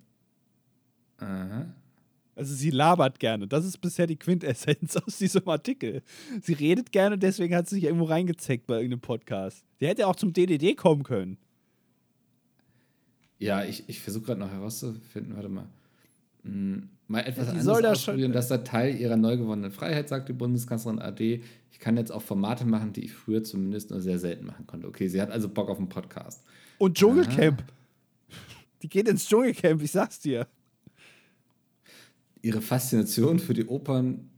aha. Also sie labert gerne. Das ist bisher die Quintessenz aus diesem Artikel. Sie redet gerne, deswegen hat sie sich irgendwo reingezeckt bei irgendeinem Podcast. Sie hätte auch zum DDD kommen können. Ja, ich, ich versuche gerade noch herauszufinden, warte mal. Hm, mal etwas Ja, anderes soll da schon- ausprobieren. Das ist der Teil ihrer neu gewonnenen Freiheit, sagt die Bundeskanzlerin AD. Ich kann jetzt auch Formate machen, die ich früher zumindest nur sehr selten machen konnte. Okay, sie hat also Bock auf einen Podcast. Und Dschungelcamp. Die geht ins Dschungelcamp, ich sag's dir. Ihre Faszination für die Opern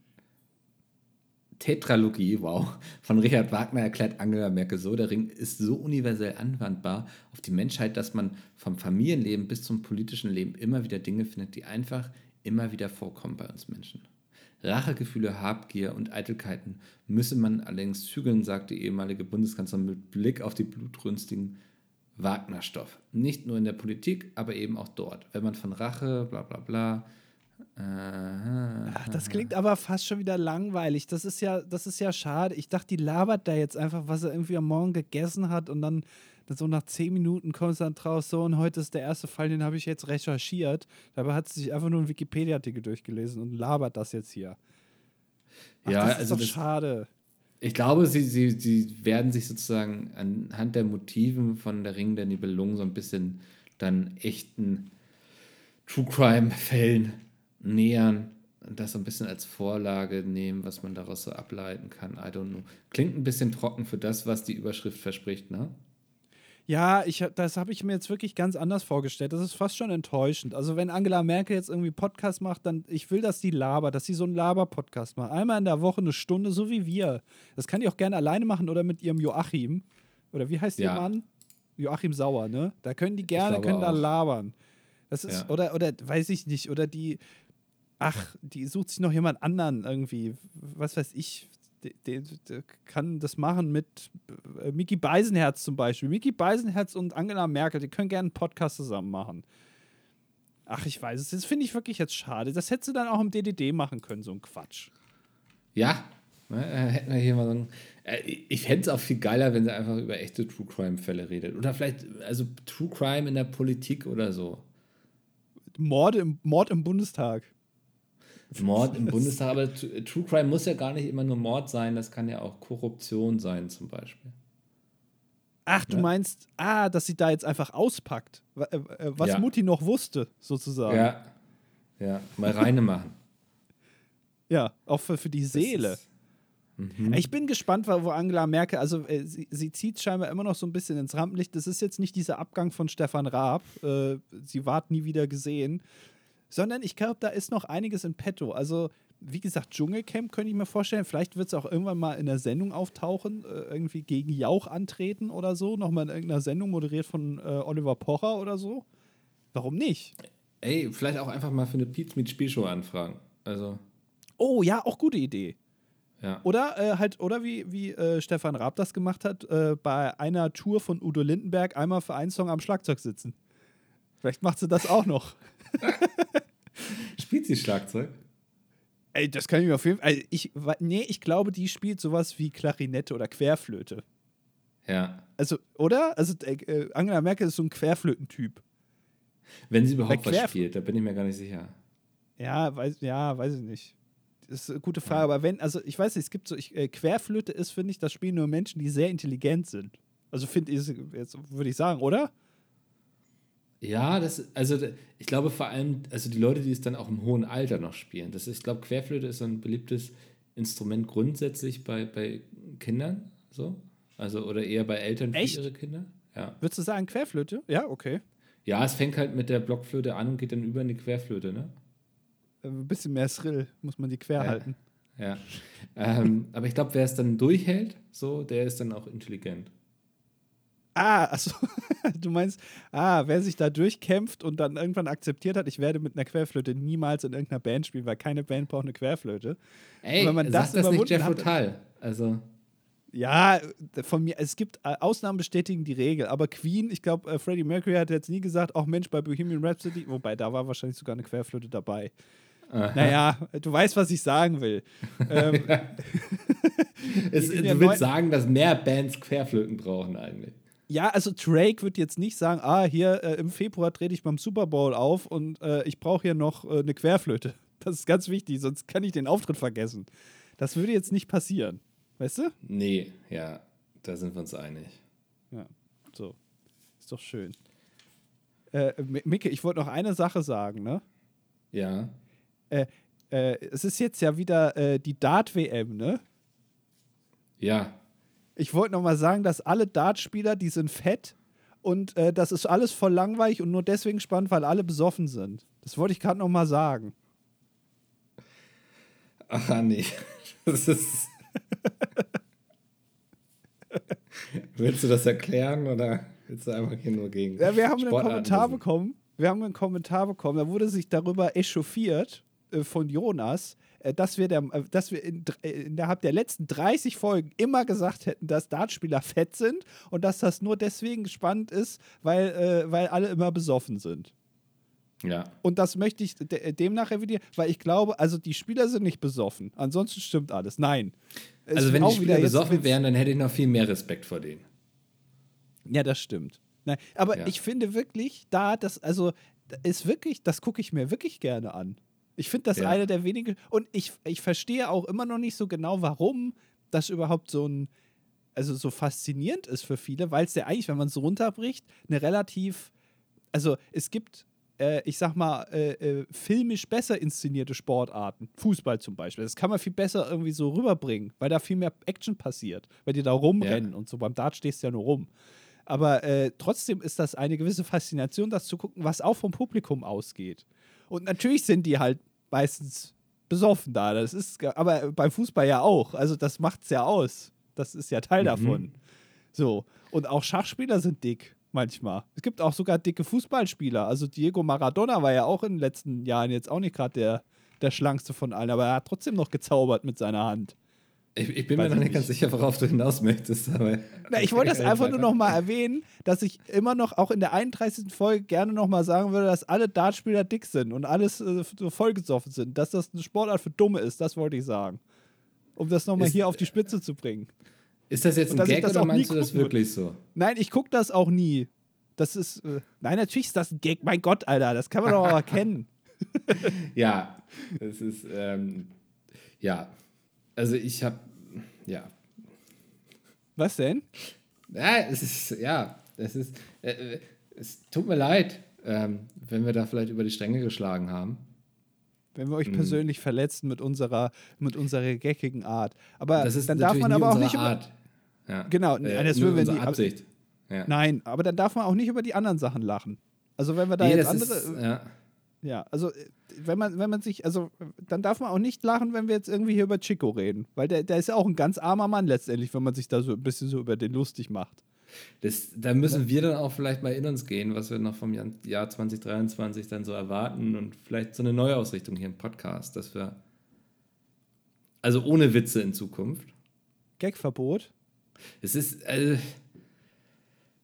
Tetralogie, wow, von Richard Wagner erklärt Angela Merkel so, der Ring ist so universell anwendbar auf die Menschheit, dass man vom Familienleben bis zum politischen Leben immer wieder Dinge findet, die einfach immer wieder vorkommen bei uns Menschen. Rachegefühle, Habgier und Eitelkeiten müsse man allerdings zügeln, sagt die ehemalige Bundeskanzlerin mit Blick auf die blutrünstigen Wagner-Stoff. Nicht nur in der Politik, aber eben auch dort. Wenn man von Rache, bla bla bla. Äh, Ach, das klingt aber fast schon wieder langweilig. Das ist ja, das ist ja schade. Ich dachte, die labert da jetzt einfach, was er irgendwie am Morgen gegessen hat und dann so nach zehn Minuten kommt es dann draus, so und heute ist der erste Fall, den habe ich jetzt recherchiert. Dabei hat sie sich einfach nur einen Wikipedia-Artikel durchgelesen und labert das jetzt hier. Ach, Ja, das ist also doch das- schade. Ich glaube, sie, sie, sie werden sich sozusagen anhand der Motiven von der Ring der Nibelungen so ein bisschen dann echten True Crime-Fällen nähern und das so ein bisschen als Vorlage nehmen, was man daraus so ableiten kann. I don't know. Klingt ein bisschen trocken für das, was die Überschrift verspricht, ne? Ja, ich, das habe ich mir jetzt wirklich ganz anders vorgestellt. Das ist fast schon enttäuschend. Also, wenn Angela Merkel jetzt irgendwie Podcast macht, dann ich will, dass die labert, dass sie so einen Laber-Podcast macht. Einmal in der Woche eine Stunde, so wie wir. Das kann die auch gerne alleine machen oder mit ihrem Joachim. Oder wie heißt Ja. ihr Mann? Joachim Sauer, ne? Da können die gerne, können da labern. Das ist, Ja. oder, oder weiß ich nicht, oder die, ach, die sucht sich noch jemand anderen irgendwie, was weiß ich, der, kann das machen mit äh, Mickey Beisenherz zum Beispiel. Mickey Beisenherz und Angela Merkel, die können gerne einen Podcast zusammen machen. Ach, ich weiß es. Das finde ich wirklich jetzt schade. Das hätte sie dann auch im DDD machen können, so ein Quatsch. Ja, ne, äh, hätten wir hier mal so ein. Äh, ich fände es auch viel geiler, wenn sie einfach über echte True Crime-Fälle redet. Oder vielleicht, also True Crime in der Politik oder so. Mord im, Mord im Bundestag. Mord im Bundestag, aber True Crime muss ja gar nicht immer nur Mord sein, das kann ja auch Korruption sein, zum Beispiel. Ach, du Ja. meinst, ah, dass sie da jetzt einfach auspackt. äh, äh, Was Ja. Mutti noch wusste, sozusagen. Ja. Ja, mal reine machen. Ja, auch für, für die Das Seele. Mhm. Ich bin gespannt, wo wo Angela Merkel, also äh, sie, sie zieht scheinbar immer noch so ein bisschen ins Rampenlicht. Das ist jetzt nicht dieser Abgang von Stefan Raab, äh, sie ward nie wieder gesehen, sondern ich glaube, da ist noch einiges in petto. Also wie gesagt, Dschungelcamp könnte ich mir vorstellen. Vielleicht wird es auch irgendwann mal in der Sendung auftauchen, äh, irgendwie gegen Jauch antreten oder so. Nochmal in irgendeiner Sendung moderiert von äh, Oliver Pocher oder so. Warum nicht? Ey, vielleicht auch einfach mal für eine Pizza mit Spielshow anfragen. Also. Oh ja, auch gute Idee. Ja. Oder äh, halt, oder wie, wie äh, Stefan Raab das gemacht hat, äh, bei einer Tour von Udo Lindenberg einmal für einen Song am Schlagzeug sitzen. Vielleicht macht sie das auch noch. Spielt sie Schlagzeug? Ey, das kann ich mir auf jeden Fall. Ich, nee, ich glaube, die spielt sowas wie Klarinette oder Querflöte. Ja. Also, oder? Also, äh, Angela Merkel ist so ein Querflötentyp. Wenn sie überhaupt was spielt, da bin ich mir gar nicht sicher. Ja, weiß, ja, weiß ich nicht. Das ist eine gute Frage, aber wenn, also ich weiß nicht, es gibt so, ich, äh, Querflöte ist, finde ich, das spielen nur Menschen, die sehr intelligent sind. Also finde ich, jetzt würde ich sagen, oder? Ja, das, also ich glaube vor allem, also die Leute, die es dann auch im hohen Alter noch spielen. Das ist, ich glaube, Querflöte ist ein beliebtes Instrument grundsätzlich bei, bei Kindern, so. Also, oder eher bei Eltern für Echt? ihre Kinder. Ja. Würdest du sagen Querflöte? Ja, okay. Ja, es fängt halt mit der Blockflöte an und geht dann über in die Querflöte, ne? Äh, ein bisschen mehr Thrill muss man die quer ja. halten. Ja. ähm, aber ich glaube, wer es dann durchhält, so, der ist dann auch intelligent. Ah, also du meinst, ah, wer sich da durchkämpft und dann irgendwann akzeptiert hat, ich werde mit einer Querflöte niemals in irgendeiner Band spielen, weil keine Band braucht eine Querflöte. Ey, wenn man das, das nicht Jeff Total. Also. Ja, von mir, es gibt äh, Ausnahmen bestätigen die Regel, aber Queen, ich glaube, äh, Freddie Mercury hat jetzt nie gesagt, auch Mensch, bei Bohemian Rhapsody, wobei da war wahrscheinlich sogar eine Querflöte dabei. Aha. Naja, du weißt, was ich sagen will. ähm, es, du willst sagen, dass mehr Bands Querflöten brauchen eigentlich. Ja, also Drake wird jetzt nicht sagen, ah, hier äh, im Februar trete ich beim Super Bowl auf und äh, ich brauche hier noch äh, eine Querflöte. Das ist ganz wichtig, sonst kann ich den Auftritt vergessen. Das würde jetzt nicht passieren. Weißt du? Nee, ja, da sind wir uns einig. Ja, so. Ist doch schön. Äh, Micke, ich wollte noch eine Sache sagen, ne? Ja. Äh, äh, es ist jetzt ja wieder äh, die Dart-WM, ne? Ja. Ich wollte noch mal sagen, dass alle Dartspieler, die sind fett und äh, das ist alles voll langweilig und nur deswegen spannend, weil alle besoffen sind. Das wollte ich gerade noch mal sagen. Ach nee, das ist Willst du das erklären oder willst du einfach hier nur gegen? Ja, wir haben einen Kommentar wissen? bekommen. Wir haben einen Kommentar bekommen. Da wurde sich darüber echauffiert äh, von Jonas, dass wir, der, äh, dass wir in, äh, innerhalb der letzten 30 Folgen immer gesagt hätten, dass Dartspieler fett sind und dass das nur deswegen spannend ist, weil, äh, weil alle immer besoffen sind. Ja. Und das möchte ich de demnach revidieren, weil ich glaube, also die Spieler sind nicht besoffen. Ansonsten stimmt alles. Nein. Es also wenn die Spieler besoffen wären, dann hätte ich noch viel mehr Respekt vor denen. Ja, das stimmt. Nein, aber ja. ich finde wirklich, da das, also ist wirklich, das gucke ich mir wirklich gerne an. Ich finde das ja. eine der wenigen. Und ich, ich verstehe auch immer noch nicht so genau, warum das überhaupt so ein, also so faszinierend ist für viele, weil es ja eigentlich, wenn man es runterbricht, eine relativ, also es gibt äh, ich sag mal, äh, äh, filmisch besser inszenierte Sportarten. Fußball zum Beispiel. Das kann man viel besser irgendwie so rüberbringen, weil da viel mehr Action passiert, weil die da rumrennen ja. und so. Beim Dart stehst du ja nur rum. Aber äh, trotzdem ist das eine gewisse Faszination, das zu gucken, was auch vom Publikum ausgeht. Und natürlich sind die halt meistens besoffen da. Das ist, aber beim Fußball ja auch. Also das macht's ja aus. Das ist ja Teil mhm. davon. So. Und auch Schachspieler sind dick manchmal. Es gibt auch sogar dicke Fußballspieler. Also Diego Maradona war ja auch in den letzten Jahren jetzt auch nicht gerade der, der schlankste von allen, aber er hat trotzdem noch gezaubert mit seiner Hand. Ich, ich bin Weiß mir noch nicht ganz sicher, worauf du hinaus möchtest. Aber Na, ich wollte das einfach nur noch mal erwähnen, dass ich immer noch, auch in der 31. Folge, gerne noch mal sagen würde, dass alle Dartspieler dick sind und alles äh, so vollgesoffen sind. Dass das eine Sportart für Dumme ist, das wollte ich sagen. Um das noch mal ist, hier auf die Spitze zu bringen. Ist das jetzt ein Gag oder meinst du das wirklich so? Nein, ich gucke das auch nie. Das ist. Äh, nein, natürlich ist das ein Gag. Mein Gott, Alter, das kann man doch auch erkennen. ja, das ist. Ähm, ja. Also ich habe. Ja. Was denn? Ja, es ist. Ja, es ist. Äh, äh, es tut mir leid, ähm, wenn wir da vielleicht über die Stränge geschlagen haben. Wenn wir euch hm. persönlich verletzen mit unserer, mit unserer geckigen Art. Aber dann darf man aber auch nicht. Art. Ja. Genau, äh, das nur unsere Absicht. Ja. Nein, aber dann darf man auch nicht über die anderen Sachen lachen. Also wenn wir da nee, jetzt andere. Ist, ja. Ja, also äh, wenn man, wenn man sich, also dann darf man auch nicht lachen, wenn wir jetzt irgendwie hier über Chico reden. Weil der, der ist ja auch ein ganz armer Mann letztendlich, wenn man sich da so ein bisschen so über den lustig macht. Das, da müssen wir dann auch vielleicht mal in uns gehen, was wir noch vom Jahr 2023 dann so erwarten und vielleicht so eine Neuausrichtung hier im Podcast, dass wir, also ohne Witze in Zukunft. Gagverbot? Es ist, also,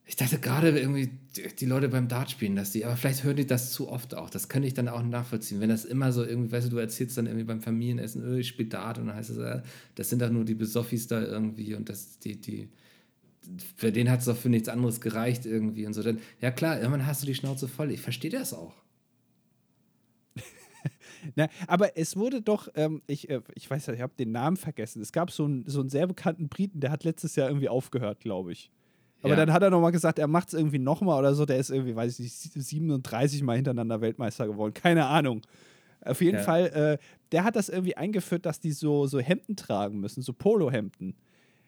ich dachte gerade irgendwie, die Leute beim Dart spielen, dass die, aber vielleicht hören die das zu oft auch. Das könnte ich dann auch nachvollziehen. Wenn das immer so irgendwie, weißt du, du erzählst dann irgendwie beim Familienessen, oh, ich spiele Dart und dann heißt es, äh, das sind doch nur die Besoffis da irgendwie und das, die, die, für den hat es doch für nichts anderes gereicht irgendwie und so. Dann, ja klar, irgendwann hast du die Schnauze voll. Ich verstehe das auch. Na, aber es wurde doch, ähm, ich, äh, ich weiß ja, ich habe den Namen vergessen. Es gab so einen, so einen sehr bekannten Briten, der hat letztes Jahr irgendwie aufgehört, glaube ich. Aber ja. dann hat er nochmal gesagt, er macht es irgendwie nochmal oder so. Der ist irgendwie, weiß ich nicht, 37 Mal hintereinander Weltmeister geworden. Keine Ahnung. Auf jeden ja. Fall, äh, der hat das irgendwie eingeführt, dass die so, so Hemden tragen müssen, so Polohemden.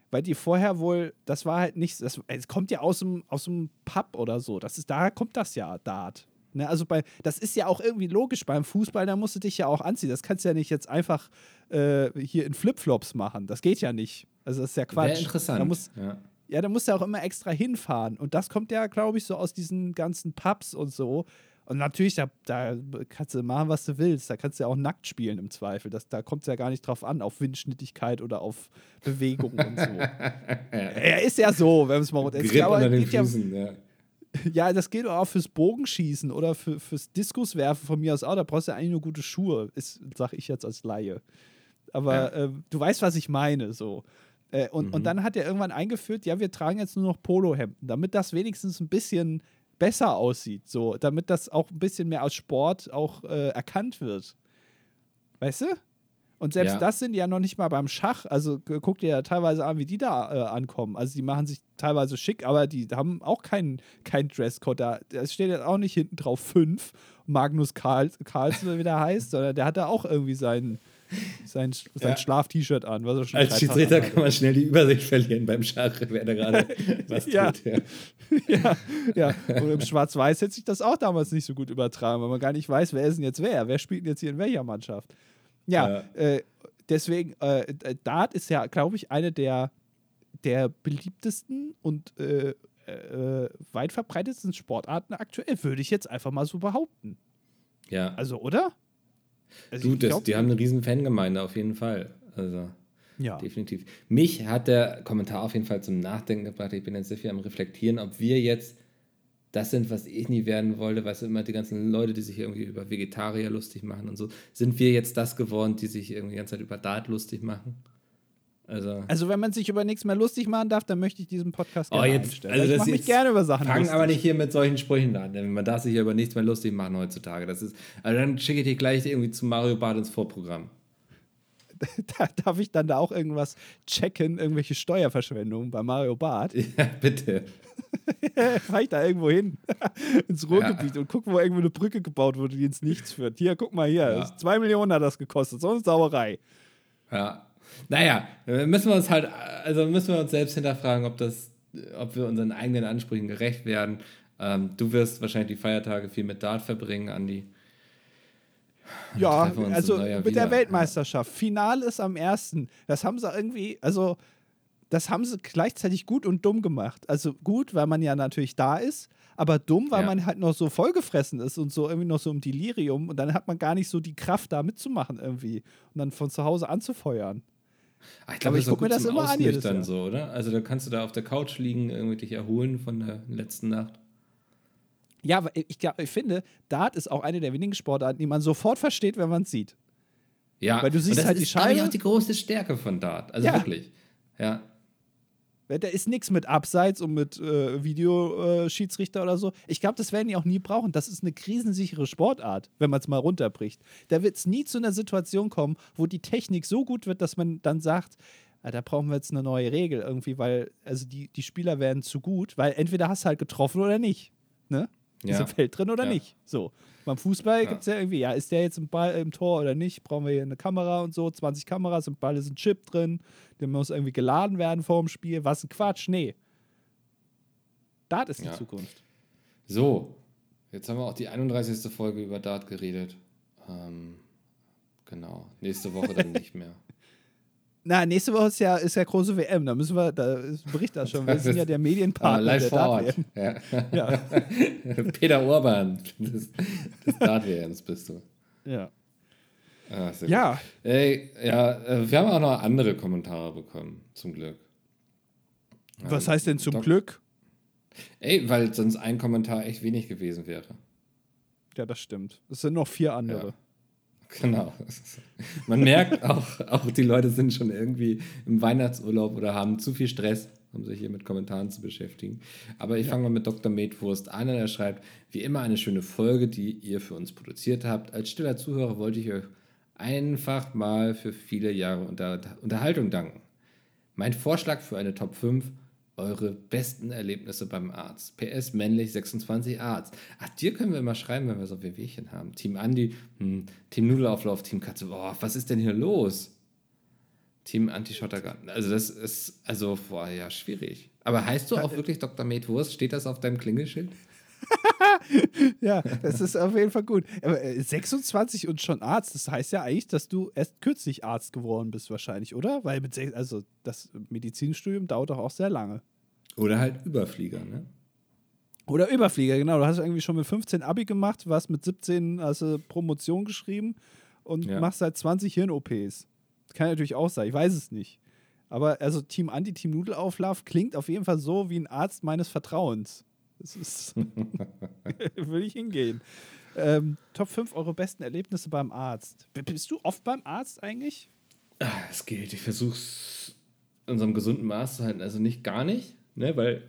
Weil die vorher wohl, das war halt nicht, das, es kommt ja aus dem, aus dem Pub oder so. Das ist, daher kommt das ja, Dart. Ne, also bei, das ist ja auch irgendwie logisch beim Fußball, da musst du dich ja auch anziehen. Das kannst du ja nicht jetzt einfach äh, hier in Flipflops machen. Das geht ja nicht. Also das ist ja Quatsch. Sehr interessant. Da muss, ja. Ja, da musst du auch immer extra hinfahren. Und das kommt ja, glaube ich, so aus diesen ganzen Pubs und so. Und natürlich, da, da, kannst du machen, was du willst. Da kannst du ja auch nackt spielen im Zweifel. Das, da kommt es ja gar nicht drauf an, auf Windschnittigkeit oder auf Bewegung und so. ja, ist ja so, wenn es mal Grip ja, unter den Füßen, ja, ja. das geht auch fürs Bogenschießen oder für, fürs Diskuswerfen von mir aus auch. Da brauchst du ja eigentlich nur gute Schuhe, sag ich jetzt als Laie. Aber ja. äh, du weißt, was ich meine, so. Äh, und, mhm. und dann hat er irgendwann eingeführt, ja, wir tragen jetzt nur noch Polohemden, damit das wenigstens ein bisschen besser aussieht, so, damit das auch ein bisschen mehr als Sport auch äh, erkannt wird. Weißt du? Und selbst ja. das sind ja noch nicht mal beim Schach. Also guck dir ja teilweise an, wie die da äh, ankommen. Also die machen sich teilweise schick, aber die haben auch keinen kein Dresscode. Da es steht jetzt auch nicht hinten drauf fünf Magnus Karl, Karlsson, wie der heißt, sondern der hat da auch irgendwie seinen sein, sein ja. Schlaf-T-Shirt an. Was er schon Als Schiedsrichter kann man schnell die Übersicht verlieren beim Schach, wer da gerade was ja. tut. Ja. ja, ja. Und im Schwarz-Weiß hätte sich das auch damals nicht so gut übertragen, weil man gar nicht weiß, wer ist denn jetzt wer? Wer spielt denn jetzt hier in welcher Mannschaft? Ja, ja. Äh, deswegen, äh, Dart ist ja, glaube ich, eine der, der beliebtesten und äh, äh, weit verbreitetsten Sportarten aktuell, würde ich jetzt einfach mal so behaupten. Ja. Also, oder? Also du, das, glaub, die haben eine riesen Fangemeinde auf jeden Fall. Also ja. definitiv. Mich hat der Kommentar auf jeden Fall zum Nachdenken gebracht. Ich bin jetzt sehr viel am Reflektieren, ob wir jetzt das sind, was ich nie werden wollte, weißt du, immer die ganzen Leute, die sich irgendwie über Vegetarier lustig machen und so. Sind wir jetzt das geworden, die sich irgendwie die ganze Zeit über Dart lustig machen? Also, also wenn man sich über nichts mehr lustig machen darf, dann möchte ich diesen Podcast oh, gerne oh, jetzt, einstellen. Also ich mache mich gerne über Sachen Fang lustig. aber nicht hier mit solchen Sprüchen an, denn man darf sich über nichts mehr lustig machen heutzutage. Das ist, also dann schicke ich dich gleich irgendwie zu Mario Bart ins Vorprogramm. Da, darf ich dann da auch irgendwas checken, irgendwelche Steuerverschwendungen bei Mario Bart? Ja, bitte. Fahr ich da irgendwo hin, ins Ruhrgebiet ja. und guck, wo irgendwo eine Brücke gebaut wurde, die ins Nichts führt. Hier, guck mal hier, ja. zwei Millionen hat das gekostet, sonst Sauerei. Ja, naja, müssen wir uns halt, also müssen wir uns selbst hinterfragen, ob das, ob wir unseren eigenen Ansprüchen gerecht werden. Ähm, du wirst wahrscheinlich die Feiertage viel mit Dart verbringen, Andi. Ja, also mit wieder. der Weltmeisterschaft. Finale ist am 1. Das haben sie irgendwie, also das haben sie gleichzeitig gut und dumm gemacht. Also gut, weil man ja natürlich da ist, aber dumm, weil ja. man halt noch so vollgefressen ist und so irgendwie noch so im Delirium und dann hat man gar nicht so die Kraft da mitzumachen irgendwie und dann von zu Hause anzufeuern. Ach, ich glaube, ich gucke mir das immer an. Dann so, oder? Also da kannst du da auf der Couch liegen, irgendwie dich erholen von der letzten Nacht. Ja, ich, ich finde, Dart ist auch eine der wenigen Sportarten, die man sofort versteht, wenn man es sieht. Ja, weil du siehst halt die Scheibe. Das ist auch die große Stärke von Dart. Also ja. wirklich. Ja. Da ist nichts mit Abseits und mit äh, Videoschiedsrichter oder so. Ich glaube, das werden die auch nie brauchen. Das ist eine krisensichere Sportart, wenn man es mal runterbricht. Da wird es nie zu einer Situation kommen, wo die Technik so gut wird, dass man dann sagt, ah, da brauchen wir jetzt eine neue Regel irgendwie, weil also die, die Spieler werden zu gut, weil entweder hast du halt getroffen oder nicht. Ne? Ja. Ist im Feld drin oder ja. nicht? So. Beim Fußball ja. gibt es ja irgendwie, ja, ist der jetzt im Ball im Tor oder nicht? Brauchen wir hier eine Kamera und so, 20 Kameras, im Ball ist ein Chip drin, der muss irgendwie geladen werden vor dem Spiel. Was ein Quatsch, nee. Das ist die Zukunft. So, Jetzt haben wir auch die 31. Folge über Dart geredet. Ähm, genau. Nächste Woche dann nicht mehr. Na, nächste Woche ist ja, ist ja große WM, da müssen wir, da ist Bericht schon. Wir sind ja der Medienpartner Ah, live der vor Ort. Dart-WM. Ja. Peter Urban des, des Dart-WMs bist du. Ja. Ah, Ja. Ey, ja, äh, wir haben auch noch andere Kommentare bekommen, zum Glück. was heißt denn zum Doc- Glück? Ey, weil sonst ein Kommentar echt wenig gewesen wäre. Ja, das stimmt. Es sind noch vier andere. Ja. Genau. Man merkt auch, auch, die Leute sind schon irgendwie im Weihnachtsurlaub oder haben zu viel Stress, um sich hier mit Kommentaren zu beschäftigen. Aber ich fange mal mit Dr. Metwurst an und er schreibt, wie immer eine schöne Folge, die ihr für uns produziert habt. Als stiller Zuhörer wollte ich euch einfach mal für viele Jahre Unter Unterhaltung danken. Mein Vorschlag für eine Top 5, eure besten Erlebnisse beim Arzt. PS männlich 26 Arzt. Ach, dir können wir mal schreiben, wenn wir so Wehwehchen haben. Team Andi, hm, Team Nudelauflauf, Team Katze. Boah, was ist denn hier los? Team Anti-Schottergarten. Also das ist, also, boah, ja, schwierig. Aber heißt du auch wirklich Dr. Med Wurst? Steht das auf deinem Klingelschild? Ja, das ist auf jeden Fall gut. Aber äh, 26 und schon Arzt, das heißt ja eigentlich, dass du erst kürzlich Arzt geworden bist, wahrscheinlich, oder? Weil mit also das Medizinstudium dauert doch auch sehr lange. Oder halt Überflieger, ne? Oder Überflieger, genau. Du hast irgendwie schon mit 15 Abi gemacht, warst mit 17 hast du Promotion geschrieben und Ja. machst seit 20 Hirn-OPs. Kann natürlich auch sein, ich weiß es nicht. Aber also Team Anti, Team Nudelauflauf klingt auf jeden Fall so wie ein Arzt meines Vertrauens. Das ist. Würde ich hingehen. Ähm, Top 5 eure besten Erlebnisse beim Arzt. Bist du oft beim Arzt eigentlich? Ah, Es geht. Ich versuche es in unserem gesunden Maß zu halten. Also nicht gar nicht, ne? Weil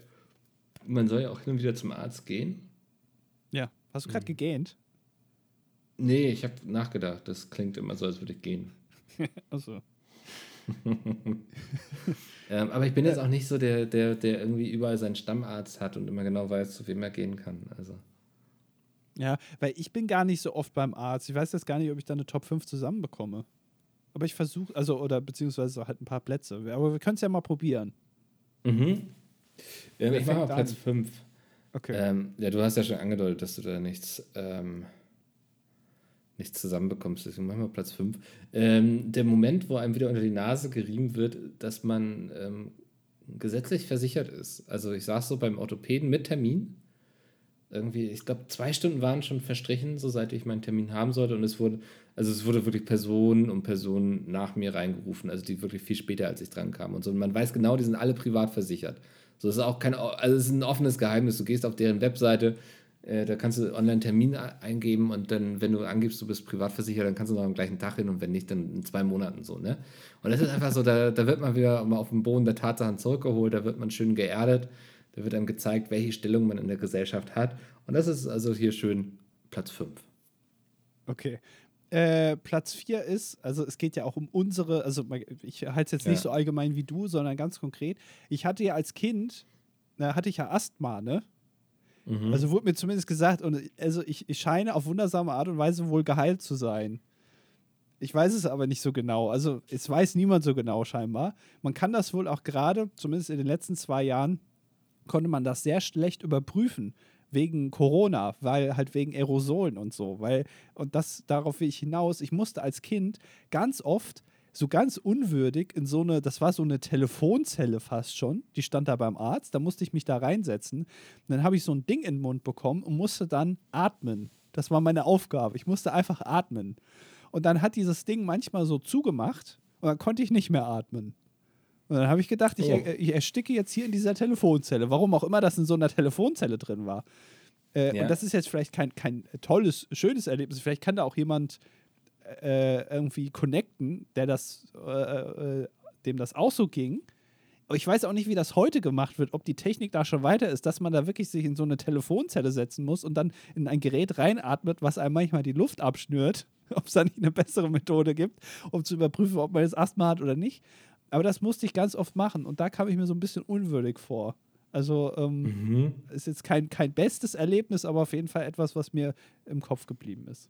man soll ja auch hin und wieder zum Arzt gehen. Ja. Hast du Mhm. gerade gegähnt? Nee, ich habe nachgedacht. Das klingt immer so, als würde ich gehen. Achso. Ähm, aber ich bin jetzt auch nicht so der, der, der irgendwie überall seinen Stammarzt hat und immer genau weiß, zu wem er gehen kann. Also. Ja, weil ich bin gar nicht so oft beim Arzt. Ich weiß jetzt gar nicht, ob ich da eine Top 5 zusammenbekomme. Aber ich versuche, also, oder beziehungsweise halt ein paar Plätze. Aber wir können es ja mal probieren. Mhm. Ähm, ich mache mal fängt Platz an? 5. Okay. Ähm, ja, du hast ja schon angedeutet, dass du da nichts, ähm, nichts zusammenbekommst. Deswegen machen wir Platz 5. Ähm, der Moment, wo einem wieder unter die Nase gerieben wird, dass man ähm, gesetzlich versichert ist. Also ich saß so beim Orthopäden mit Termin. Irgendwie, ich glaube, zwei Stunden waren schon verstrichen, so seit ich meinen Termin haben sollte. Und es wurde, also es wurde wirklich Personen und Personen nach mir reingerufen, also die wirklich viel später als ich dran kamen und so. Und man weiß genau, die sind alle privat versichert. So, es ist auch kein, also es ist ein offenes Geheimnis. Du gehst auf deren Webseite, äh, da kannst du online Termin eingeben und dann, wenn du angibst, du bist privat versichert, dann kannst du noch am gleichen Tag hin und wenn nicht, dann in zwei Monaten so, ne? Und das ist einfach so, da, da wird man wieder mal auf den Boden der Tatsachen zurückgeholt, da wird man schön geerdet, da wird einem gezeigt, welche Stellung man in der Gesellschaft hat. Und das ist also hier schön Platz 5. Okay. Äh, Platz 4 ist, also es geht ja auch um unsere, also ich halte es jetzt nicht Ja. so allgemein wie du, sondern ganz konkret. Ich hatte ja als Kind, na, hatte ich ja Asthma, ne? Mhm. Also wurde mir zumindest gesagt, und also ich, ich scheine auf wundersame Art und Weise wohl geheilt zu sein. Ich weiß es aber nicht so genau. Also es weiß niemand so genau scheinbar. Man kann das wohl auch gerade, zumindest in den letzten zwei Jahren, konnte man das sehr schlecht überprüfen wegen Corona, weil halt wegen Aerosolen und so, weil und das darauf will ich hinaus. Ich musste als Kind ganz oft so ganz unwürdig in so eine, das war so eine Telefonzelle fast schon, die stand da beim Arzt, da musste ich mich da reinsetzen. Und dann habe ich so ein Ding in den Mund bekommen und musste dann atmen. Das war meine Aufgabe. Ich musste einfach atmen. Und dann hat dieses Ding manchmal so zugemacht und dann konnte ich nicht mehr atmen. Und dann habe ich gedacht, ich, Oh. er, ich ersticke jetzt hier in dieser Telefonzelle. Warum auch immer das in so einer Telefonzelle drin war. Äh, Ja. Und das ist jetzt vielleicht kein, kein tolles, schönes Erlebnis. Vielleicht kann da auch jemand äh, irgendwie connecten, der das, äh, äh, dem das auch so ging. Aber ich weiß auch nicht, wie das heute gemacht wird, ob die Technik da schon weiter ist, dass man da wirklich sich in so eine Telefonzelle setzen muss und dann in ein Gerät reinatmet, was einem manchmal die Luft abschnürt, ob es da nicht eine bessere Methode gibt, um zu überprüfen, ob man jetzt Asthma hat oder nicht. Aber das musste ich ganz oft machen und da kam ich mir so ein bisschen unwürdig vor. Also ähm, Mhm. ist jetzt kein, kein bestes Erlebnis, aber auf jeden Fall etwas, was mir im Kopf geblieben ist.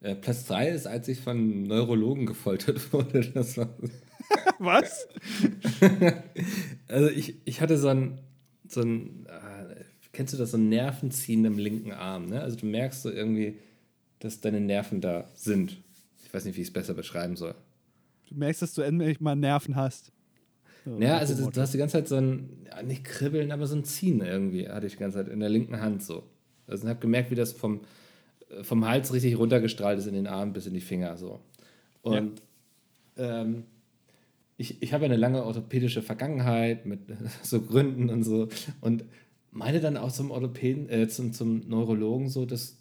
Äh, Platz 3 ist, als ich von Neurologen gefoltert wurde. Das war, Was? also ich, ich hatte so ein, so ein äh, kennst du das, so Nervenziehen im linken Arm, ne? Also du merkst so irgendwie, dass deine Nerven da sind. Ich weiß nicht, wie ich es besser beschreiben soll. Du merkst, dass du endlich mal Nerven hast. So, ja, also du, du, hast die ganze Zeit so ein, ja, nicht kribbeln, aber so ein Ziehen irgendwie, hatte ich die ganze Zeit in der linken Hand so. Also ich habe gemerkt, wie das vom, äh, vom Hals richtig runtergestrahlt ist in den Arm bis in die Finger so. Und ja. ähm, ich, ich habe eine lange orthopädische Vergangenheit mit so Gründen und so und meine dann auch zum Orthopäden, äh, zum, zum Neurologen so, dass,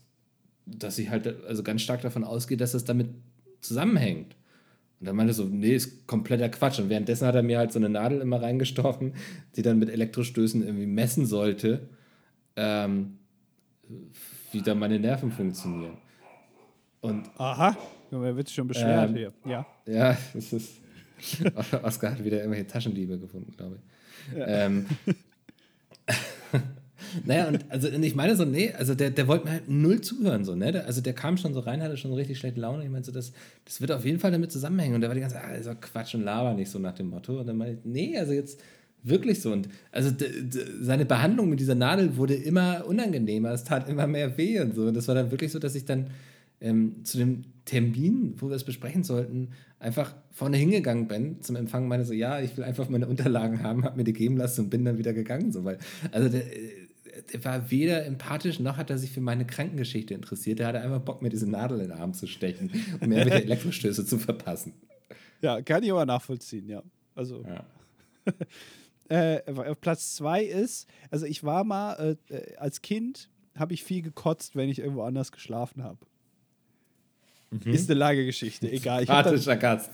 dass ich halt also ganz stark davon ausgehe, dass das damit zusammenhängt. Und dann meinte er so, nee, ist kompletter Quatsch. Und währenddessen hat er mir halt so eine Nadel immer reingestochen, die dann mit Elektrostößen irgendwie messen sollte, ähm, wie dann meine Nerven funktionieren. Und Aha, wer wird sich schon beschwert ähm, hier? Ja. Ja, es ist. Oskar hat wieder irgendwelche Taschendiebe gefunden, glaube ich. Ja. Ähm, naja, und also ich meine so, nee, also der, der wollte mir halt null zuhören, so, ne? Also der kam schon so rein, hatte schon richtig schlechte Laune. Ich meinte so, das, das wird auf jeden Fall damit zusammenhängen. Und der war die ganze Zeit, ah, doch Quatsch und Laber nicht so nach dem Motto. Und dann meinte ich, nee, also jetzt wirklich so. Und also seine Behandlung mit dieser Nadel wurde immer unangenehmer, es tat immer mehr weh und so. Und das war dann wirklich so, dass ich dann ähm, zu dem Termin, wo wir es besprechen sollten, einfach vorne hingegangen bin zum Empfang, meine so, ja, ich will einfach meine Unterlagen haben, habe mir die geben lassen und bin dann wieder gegangen. So, weil, also der, der war weder empathisch, noch hat er sich für meine Krankengeschichte interessiert. Der hatte einfach Bock, mir diese Nadel in den Arm zu stechen, um mir Elektrostöße zu verpassen. Ja, kann ich aber nachvollziehen, ja. Also. Ja. äh, Platz zwei ist, also ich war mal, äh, äh als Kind habe ich viel gekotzt, wenn ich irgendwo anders geschlafen habe. Mhm. Ist eine Lagergeschichte, egal. Sympathischer Gast.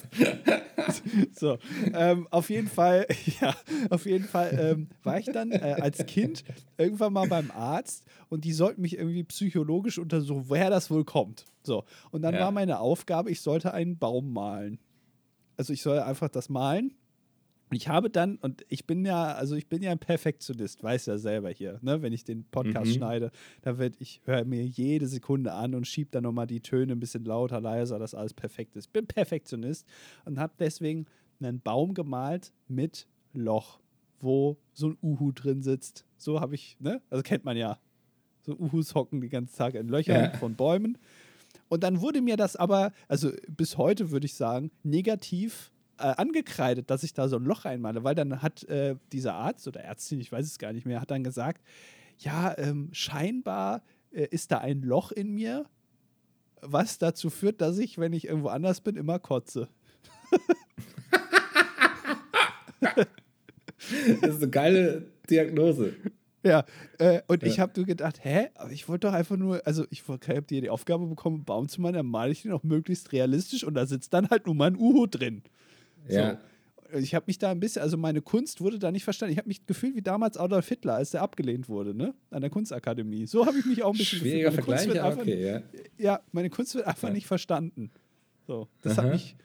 so, ähm, auf jeden Fall, ja, auf jeden Fall ähm, war ich dann äh, als Kind irgendwann mal beim Arzt und die sollten mich irgendwie psychologisch untersuchen, woher das wohl kommt. So, und dann ja. war meine Aufgabe, ich sollte einen Baum malen. Also ich soll einfach das malen und ich habe dann, und ich bin ja, also ich bin ja ein Perfektionist, weiß ja selber hier, ne? Wenn ich den Podcast mhm. schneide, da wird, ich höre mir jede Sekunde an und schiebe dann nochmal die Töne ein bisschen lauter, leiser, dass alles perfekt ist. Bin Perfektionist und habe deswegen einen Baum gemalt mit Loch, wo so ein Uhu drin sitzt. So habe ich, ne? Also kennt man ja. So Uhus hocken die ganze Zeit in Löchern ja. von Bäumen. Und dann wurde mir das aber, also bis heute würde ich sagen, negativ äh, angekreidet, dass ich da so ein Loch reinmale, weil dann hat äh, dieser Arzt oder Ärztin, ich weiß es gar nicht mehr, hat dann gesagt, ja, ähm, scheinbar äh, ist da ein Loch in mir, was dazu führt, dass ich, wenn ich irgendwo anders bin, immer kotze. das ist eine geile Diagnose. Ja, äh, und ja. ich habe nur gedacht, hä, aber ich wollte doch einfach nur, also ich habe dir die Aufgabe bekommen, einen Baum zu malen, dann male ich den auch möglichst realistisch und da sitzt dann halt nur mal ein Uhu drin. Ja. So. Ich habe mich da ein bisschen, also meine Kunst wurde da nicht verstanden. Ich habe mich gefühlt wie damals Adolf Hitler, als der abgelehnt wurde, ne? An der Kunstakademie. So habe ich mich auch ein bisschen Schwieriger gefühlt. Vergleich, ja, einfach, okay, ja. Ja, meine Kunst wird einfach ja. nicht verstanden. So, das Aha. hat mich,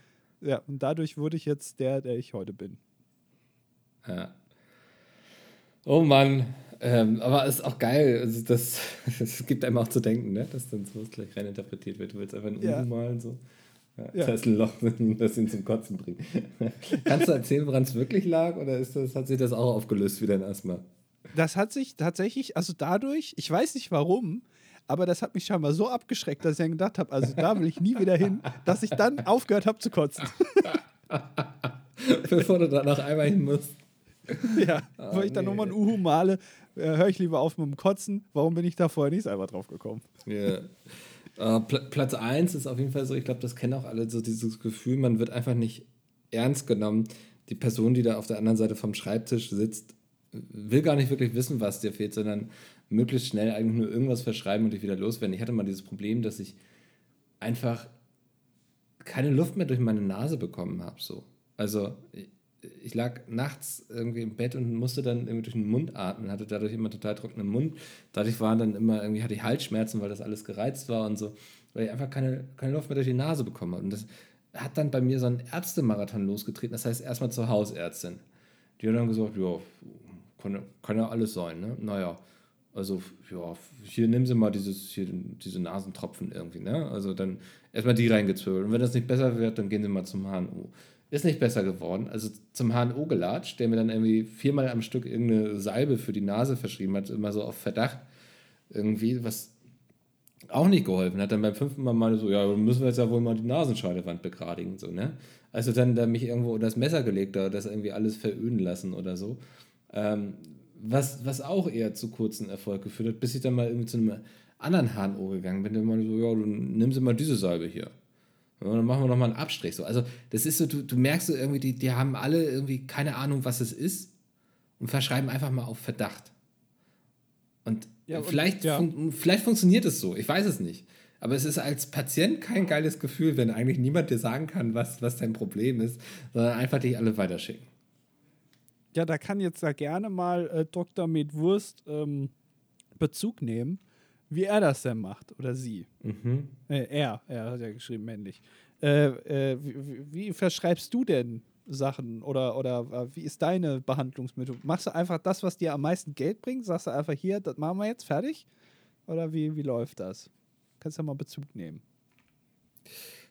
ja, und dadurch wurde ich jetzt der, der ich heute bin. Ja. Oh Mann, ähm, aber es ist auch geil. Also das, das gibt einem auch zu denken, ne? dass dann sowas gleich rein interpretiert wird. Du willst einfach ein ja. Malen. So. Ja, Das ist ein Loch, das ihn zum Kotzen bringt. Kannst du erzählen, woran es wirklich lag oder ist das, hat sich das auch aufgelöst wie dein Asthma? Das hat sich tatsächlich, also dadurch, ich weiß nicht warum, aber das hat mich scheinbar so abgeschreckt, dass ich dann gedacht habe, also da will ich nie wieder hin, dass ich dann aufgehört habe zu kotzen. Bevor du da noch einmal hin musst. Ja, oh, wo ich dann nee. nochmal ein Uhu male, äh, höre ich lieber auf mit dem Kotzen. Warum bin ich da vorher nicht selber drauf gekommen? Ja. Uh, Pl Platz 1 ist auf jeden Fall so, ich glaube, das kennen auch alle, so dieses Gefühl, man wird einfach nicht ernst genommen. Die Person, die da auf der anderen Seite vom Schreibtisch sitzt, will gar nicht wirklich wissen, was dir fehlt, sondern möglichst schnell eigentlich nur irgendwas verschreiben und dich wieder loswerden. Ich hatte mal dieses Problem, dass ich einfach keine Luft mehr durch meine Nase bekommen habe. So. Also ich lag nachts irgendwie im Bett und musste dann irgendwie durch den Mund atmen, hatte dadurch immer total trockenen Mund. Dadurch waren dann immer irgendwie, hatte ich Halsschmerzen, weil das alles gereizt war und so, weil ich einfach keine, keine Luft mehr durch die Nase bekommen habe. Und das hat dann bei mir so einen Ärztemarathon losgetreten, das heißt erstmal zur Hausärztin. Die hat dann gesagt, ja, kann, kann ja alles sein, ne? Naja, also, ja, hier nehmen Sie mal dieses, hier, diese Nasentropfen irgendwie, ne? Also dann erstmal die reingezwirbelt. Und wenn das nicht besser wird, dann gehen Sie mal zum HNO Ist nicht besser geworden. Also zum HNO gelatscht, der mir dann irgendwie viermal am Stück irgendeine Salbe für die Nase verschrieben hat, immer so auf Verdacht. Irgendwie, was auch nicht geholfen hat. Dann beim fünften Mal mal so, ja, müssen wir jetzt ja wohl mal die Nasenscheidewand begradigen, so, ne? Also dann da mich irgendwo das Messer gelegt oder das irgendwie alles veröden lassen oder so. Ähm, was, was auch eher zu kurzen Erfolg geführt hat, bis ich dann mal irgendwie zu einem anderen HNO gegangen bin, der mal so, ja, du nimmst mal diese Salbe hier. Dann machen wir nochmal einen Abstrich. So. Also, das ist so, du, du merkst so irgendwie, die, die haben alle irgendwie keine Ahnung, was es ist und verschreiben einfach mal auf Verdacht. Und, ja, vielleicht, ja. fun vielleicht funktioniert es so, ich weiß es nicht. Aber es ist als Patient kein geiles Gefühl, wenn eigentlich niemand dir sagen kann, was, was dein Problem ist, sondern einfach dich alle weiterschicken. Ja, da kann jetzt da gerne mal äh, Dr. Medwurst ähm, Bezug nehmen wie er das denn macht oder sie. Mhm. Äh, er, er hat ja geschrieben männlich. Äh, äh, wie, wie, verschreibst du denn Sachen oder, oder äh, wie ist deine Behandlungsmethode? Machst du einfach das, was dir am meisten Geld bringt? Sagst du einfach hier, das machen wir jetzt fertig? Oder wie, wie läuft das? Kannst du ja mal Bezug nehmen.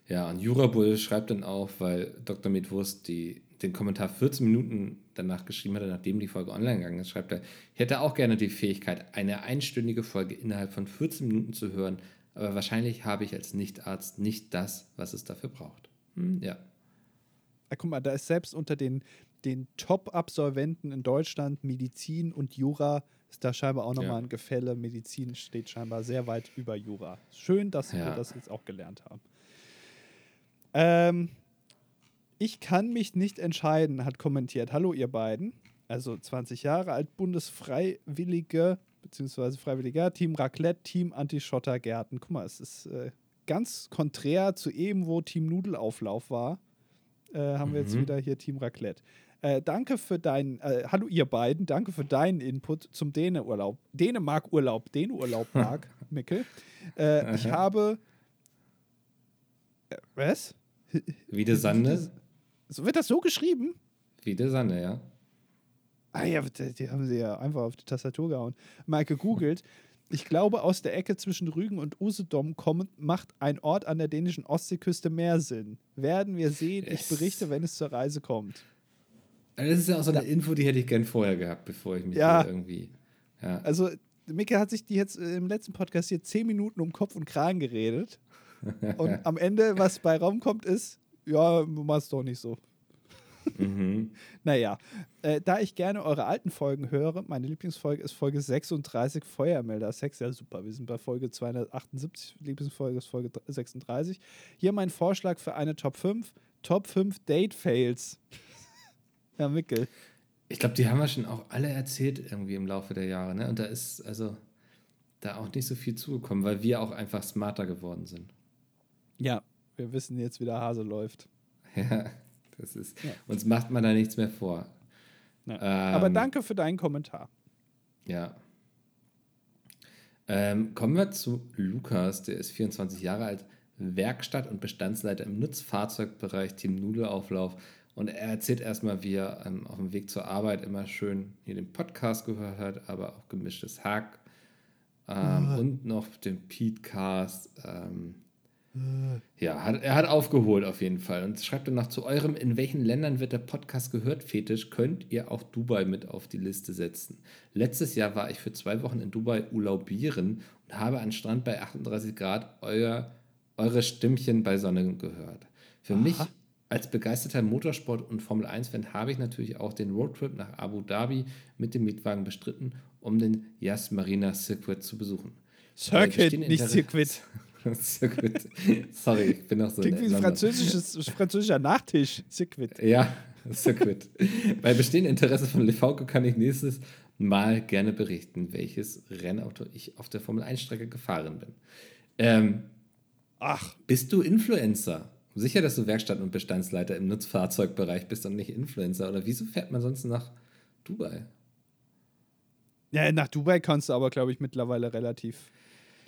Ja, und Jurabull schreibt dann auch, weil Dr. Medwurst die den Kommentar 14 Minuten danach geschrieben hat, nachdem die Folge online gegangen ist, schreibt er, ich hätte auch gerne die Fähigkeit, eine einstündige Folge innerhalb von 14 Minuten zu hören, aber wahrscheinlich habe ich als Nichtarzt nicht das, was es dafür braucht. Hm, ja. ja. Guck mal, da ist selbst unter den, den Top-Absolventen in Deutschland Medizin und Jura ist da scheinbar auch nochmal ja. ein Gefälle. Medizin steht scheinbar sehr weit über Jura. Schön, dass ja. wir das jetzt auch gelernt haben. Ähm, ich kann mich nicht entscheiden, hat kommentiert. Hallo, ihr beiden. Also 20 Jahre alt, Bundesfreiwillige, beziehungsweise Freiwilliger, Team Raclette, Team Anti-Schotter-Gärten. Guck mal, es ist äh, ganz konträr zu eben, wo Team Nudelauflauf war. Äh, haben mhm. wir jetzt mhm. wieder hier Team Raclette. Äh, danke für deinen, äh, hallo ihr beiden, danke für deinen Input zum Däneurlaub. Dänemark-Urlaub, Däneurlaub, Mark, Mickel. Äh, ich habe. Äh, was? Wie der Sande? So, wird das so geschrieben? Wie der Sande, ja. Ah ja, die haben sie ja einfach auf die Tastatur gehauen. Mal gegoogelt. Ich glaube, aus der Ecke zwischen Rügen und Usedom kommend macht ein Ort an der dänischen Ostseeküste mehr Sinn. Werden wir sehen. Ich berichte, wenn es zur Reise kommt. Also das ist ja auch so eine Info, die hätte ich gern vorher gehabt, bevor ich mich ja. irgendwie. Ja. Also, Micke hat sich die jetzt im letzten Podcast hier zehn Minuten um Kopf und Kragen geredet. und am Ende, was bei Raum kommt, ist, ja, mach's doch nicht so. Mhm. naja, äh, da ich gerne eure alten Folgen höre, meine Lieblingsfolge ist Folge 36, Feuermelder Sex. Ja, super. Wir sind bei Folge 278, Lieblingsfolge ist Folge 36. Hier mein Vorschlag für eine Top 5. Top 5 Date Fails. ja, Mickel. Ich glaube, die haben wir schon auch alle erzählt irgendwie im Laufe der Jahre. Ne? Und da ist also da auch nicht so viel zugekommen, weil wir auch einfach smarter geworden sind. Ja, wir wissen jetzt, wie der Hase läuft. Ja, das ist. Ja. Uns macht man da nichts mehr vor. Ähm, Aber danke für deinen Kommentar. Ja. Ähm, kommen wir zu Lukas, der ist 24 Jahre alt, Werkstatt- und Bestandsleiter im Nutzfahrzeugbereich Team Nudelauflauf. Und er erzählt erstmal, wie er ähm, auf dem Weg zur Arbeit immer schön hier den Podcast gehört hat, aber auch gemischtes Hack ähm, oh. und noch den Pete-Cast. Ähm, ja, hat, er hat aufgeholt auf jeden Fall und schreibt dann noch zu eurem, in welchen Ländern wird der Podcast gehört, Fetisch, könnt ihr auch Dubai mit auf die Liste setzen. Letztes Jahr war ich für zwei Wochen in Dubai urlaubieren und habe an Strand bei 38 Grad euer, eure Stimmchen bei Sonne gehört. Für Aha. mich als begeisterter Motorsport- und Formel-1-Fan habe ich natürlich auch den Roadtrip nach Abu Dhabi mit dem Mietwagen bestritten, um den Yas Marina Circuit zu besuchen. Circuit, nicht Circuit. Circuit. Sorry, ich bin noch so. Klingt wie ein französisches, französischer Nachtisch. Circuit. Ja, Circuit. Bei bestehendem Interesse von Lefauco kann ich nächstes Mal gerne berichten, welches Rennauto ich auf der Formel 1-Strecke gefahren bin. Ähm, Ach. Bist du Influencer? Sicher, dass du Werkstatt- und Bestandsleiter im Nutzfahrzeugbereich bist und nicht Influencer. Oder wieso fährt man sonst nach Dubai? Ja, nach Dubai kannst du aber, glaube ich, mittlerweile relativ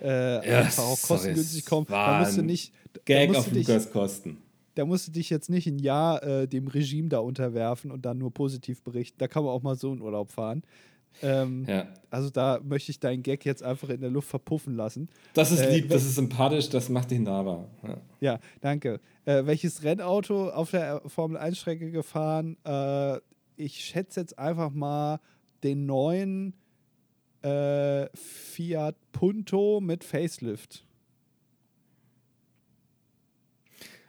äh, ja, einfach auch kostengünstig kommen. Da musst du nicht. Gag auf Lukas Kosten. Da musst du dich jetzt nicht ein Jahr äh, dem Regime da unterwerfen und dann nur positiv berichten. Da kann man auch mal so in Urlaub fahren. Ähm, Ja. Also da möchte ich deinen Gag jetzt einfach in der Luft verpuffen lassen. Das ist Äh, lieb, das ist sympathisch, das macht dich nahbar. Ja. Ja, danke. Äh, welches Rennauto auf der Formel-1-Strecke gefahren? Äh, ich schätze jetzt einfach mal den neuen äh, Fiat Punto mit Facelift.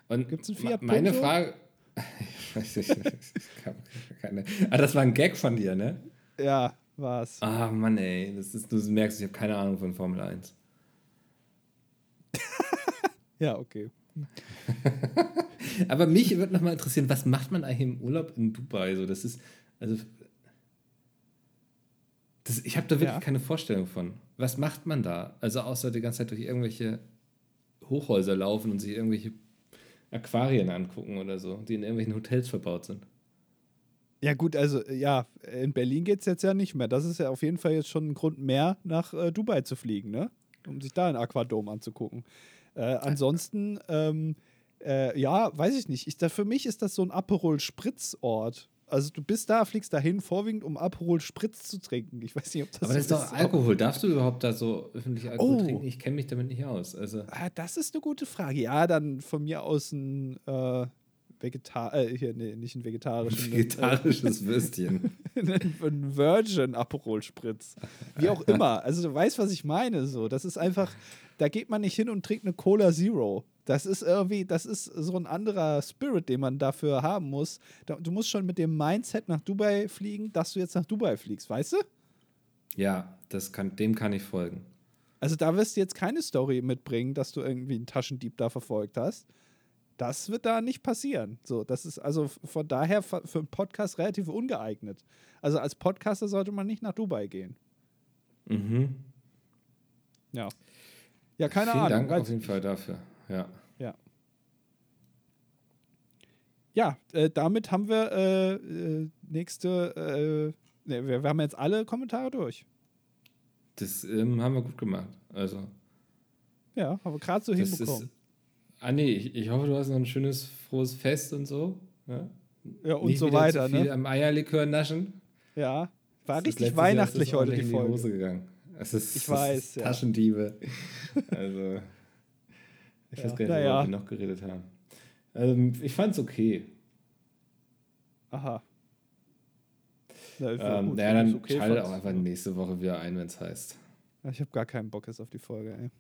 Und Gibt's einen Fiat me- Meine Punto? Frage. Ich weiß nicht, keine. Ah, das war ein Gag von dir, ne? Ja, war's. Ah, Mann, ey. Das ist, du merkst, ich habe keine Ahnung von Formel 1. Ja, okay. Aber mich würde noch mal interessieren, was macht man eigentlich im Urlaub in Dubai? So, das ist, also, das, ich habe da wirklich Ja. keine Vorstellung von. Was macht man da? Also außer die ganze Zeit durch irgendwelche Hochhäuser laufen und sich irgendwelche Aquarien angucken oder so, die in irgendwelchen Hotels verbaut sind. Ja, gut, also äh, ja, in Berlin geht's jetzt ja nicht mehr. Das ist ja auf jeden Fall jetzt schon ein Grund mehr, nach äh, Dubai zu fliegen, ne? Um sich da einen Aquadom anzugucken. Äh, ansonsten, ähm, äh, ja, weiß ich nicht. Ich, da, für mich ist das so ein Aperol-Spritz-Ort. Also du bist da, fliegst dahin, vorwiegend, um Aperol Spritz zu trinken. Ich weiß nicht, ob das Aber das ist doch Alkohol. Darfst du überhaupt da so öffentlich Alkohol Oh. trinken? Ich kenne mich damit nicht aus. Also, Ah, das ist eine gute Frage. Ja, dann von mir aus ein äh, Vegetar äh, hier, nee, nicht ein vegetarischen. vegetarisches Würstchen. ein Virgin Aperol Spritz. Wie auch immer. Also du weißt, was ich meine. So, das ist einfach, da geht man nicht hin und trinkt eine Cola Zero. Das ist irgendwie, das ist so ein anderer Spirit, den man dafür haben muss. Du musst schon mit dem Mindset nach Dubai fliegen, dass du jetzt nach Dubai fliegst, weißt du? Ja, das kann, dem kann ich folgen. Also da wirst du jetzt keine Story mitbringen, dass du irgendwie einen Taschendieb da verfolgt hast. Das wird da nicht passieren. So, das ist also von daher für einen Podcast relativ ungeeignet. Also als Podcaster sollte man nicht nach Dubai gehen. Mhm. Ja. Ja, keine Vielen Ahnung. Dank Weiß- auf jeden Fall dafür. Ja. Ja. Ja, äh, damit haben wir äh, äh, nächste. Äh, ne, wir, wir haben jetzt alle Kommentare durch. Das ähm, haben wir gut gemacht. Also, Ja, haben wir gerade so das hinbekommen. ist. Ah, nee, ich, ich hoffe, du hast noch ein schönes, frohes Fest und so. Ja, ja, und Nicht so weiter, Zu viel ne? am Eierlikör naschen. Ja. War Das richtig weihnachtlich heute die in Folge. Hose gegangen. Es ist, Ich es weiß, ja. Taschendiebe. also, ich Ja, weiß gar nicht, naja. worüber wir noch geredet haben. Ähm, ich fand's okay. Aha. Na, Ähm, gut, naja, dann okay schalte fandst. auch einfach nächste Woche wieder ein, wenn es heißt. Ich habe gar keinen Bock jetzt auf die Folge, ey.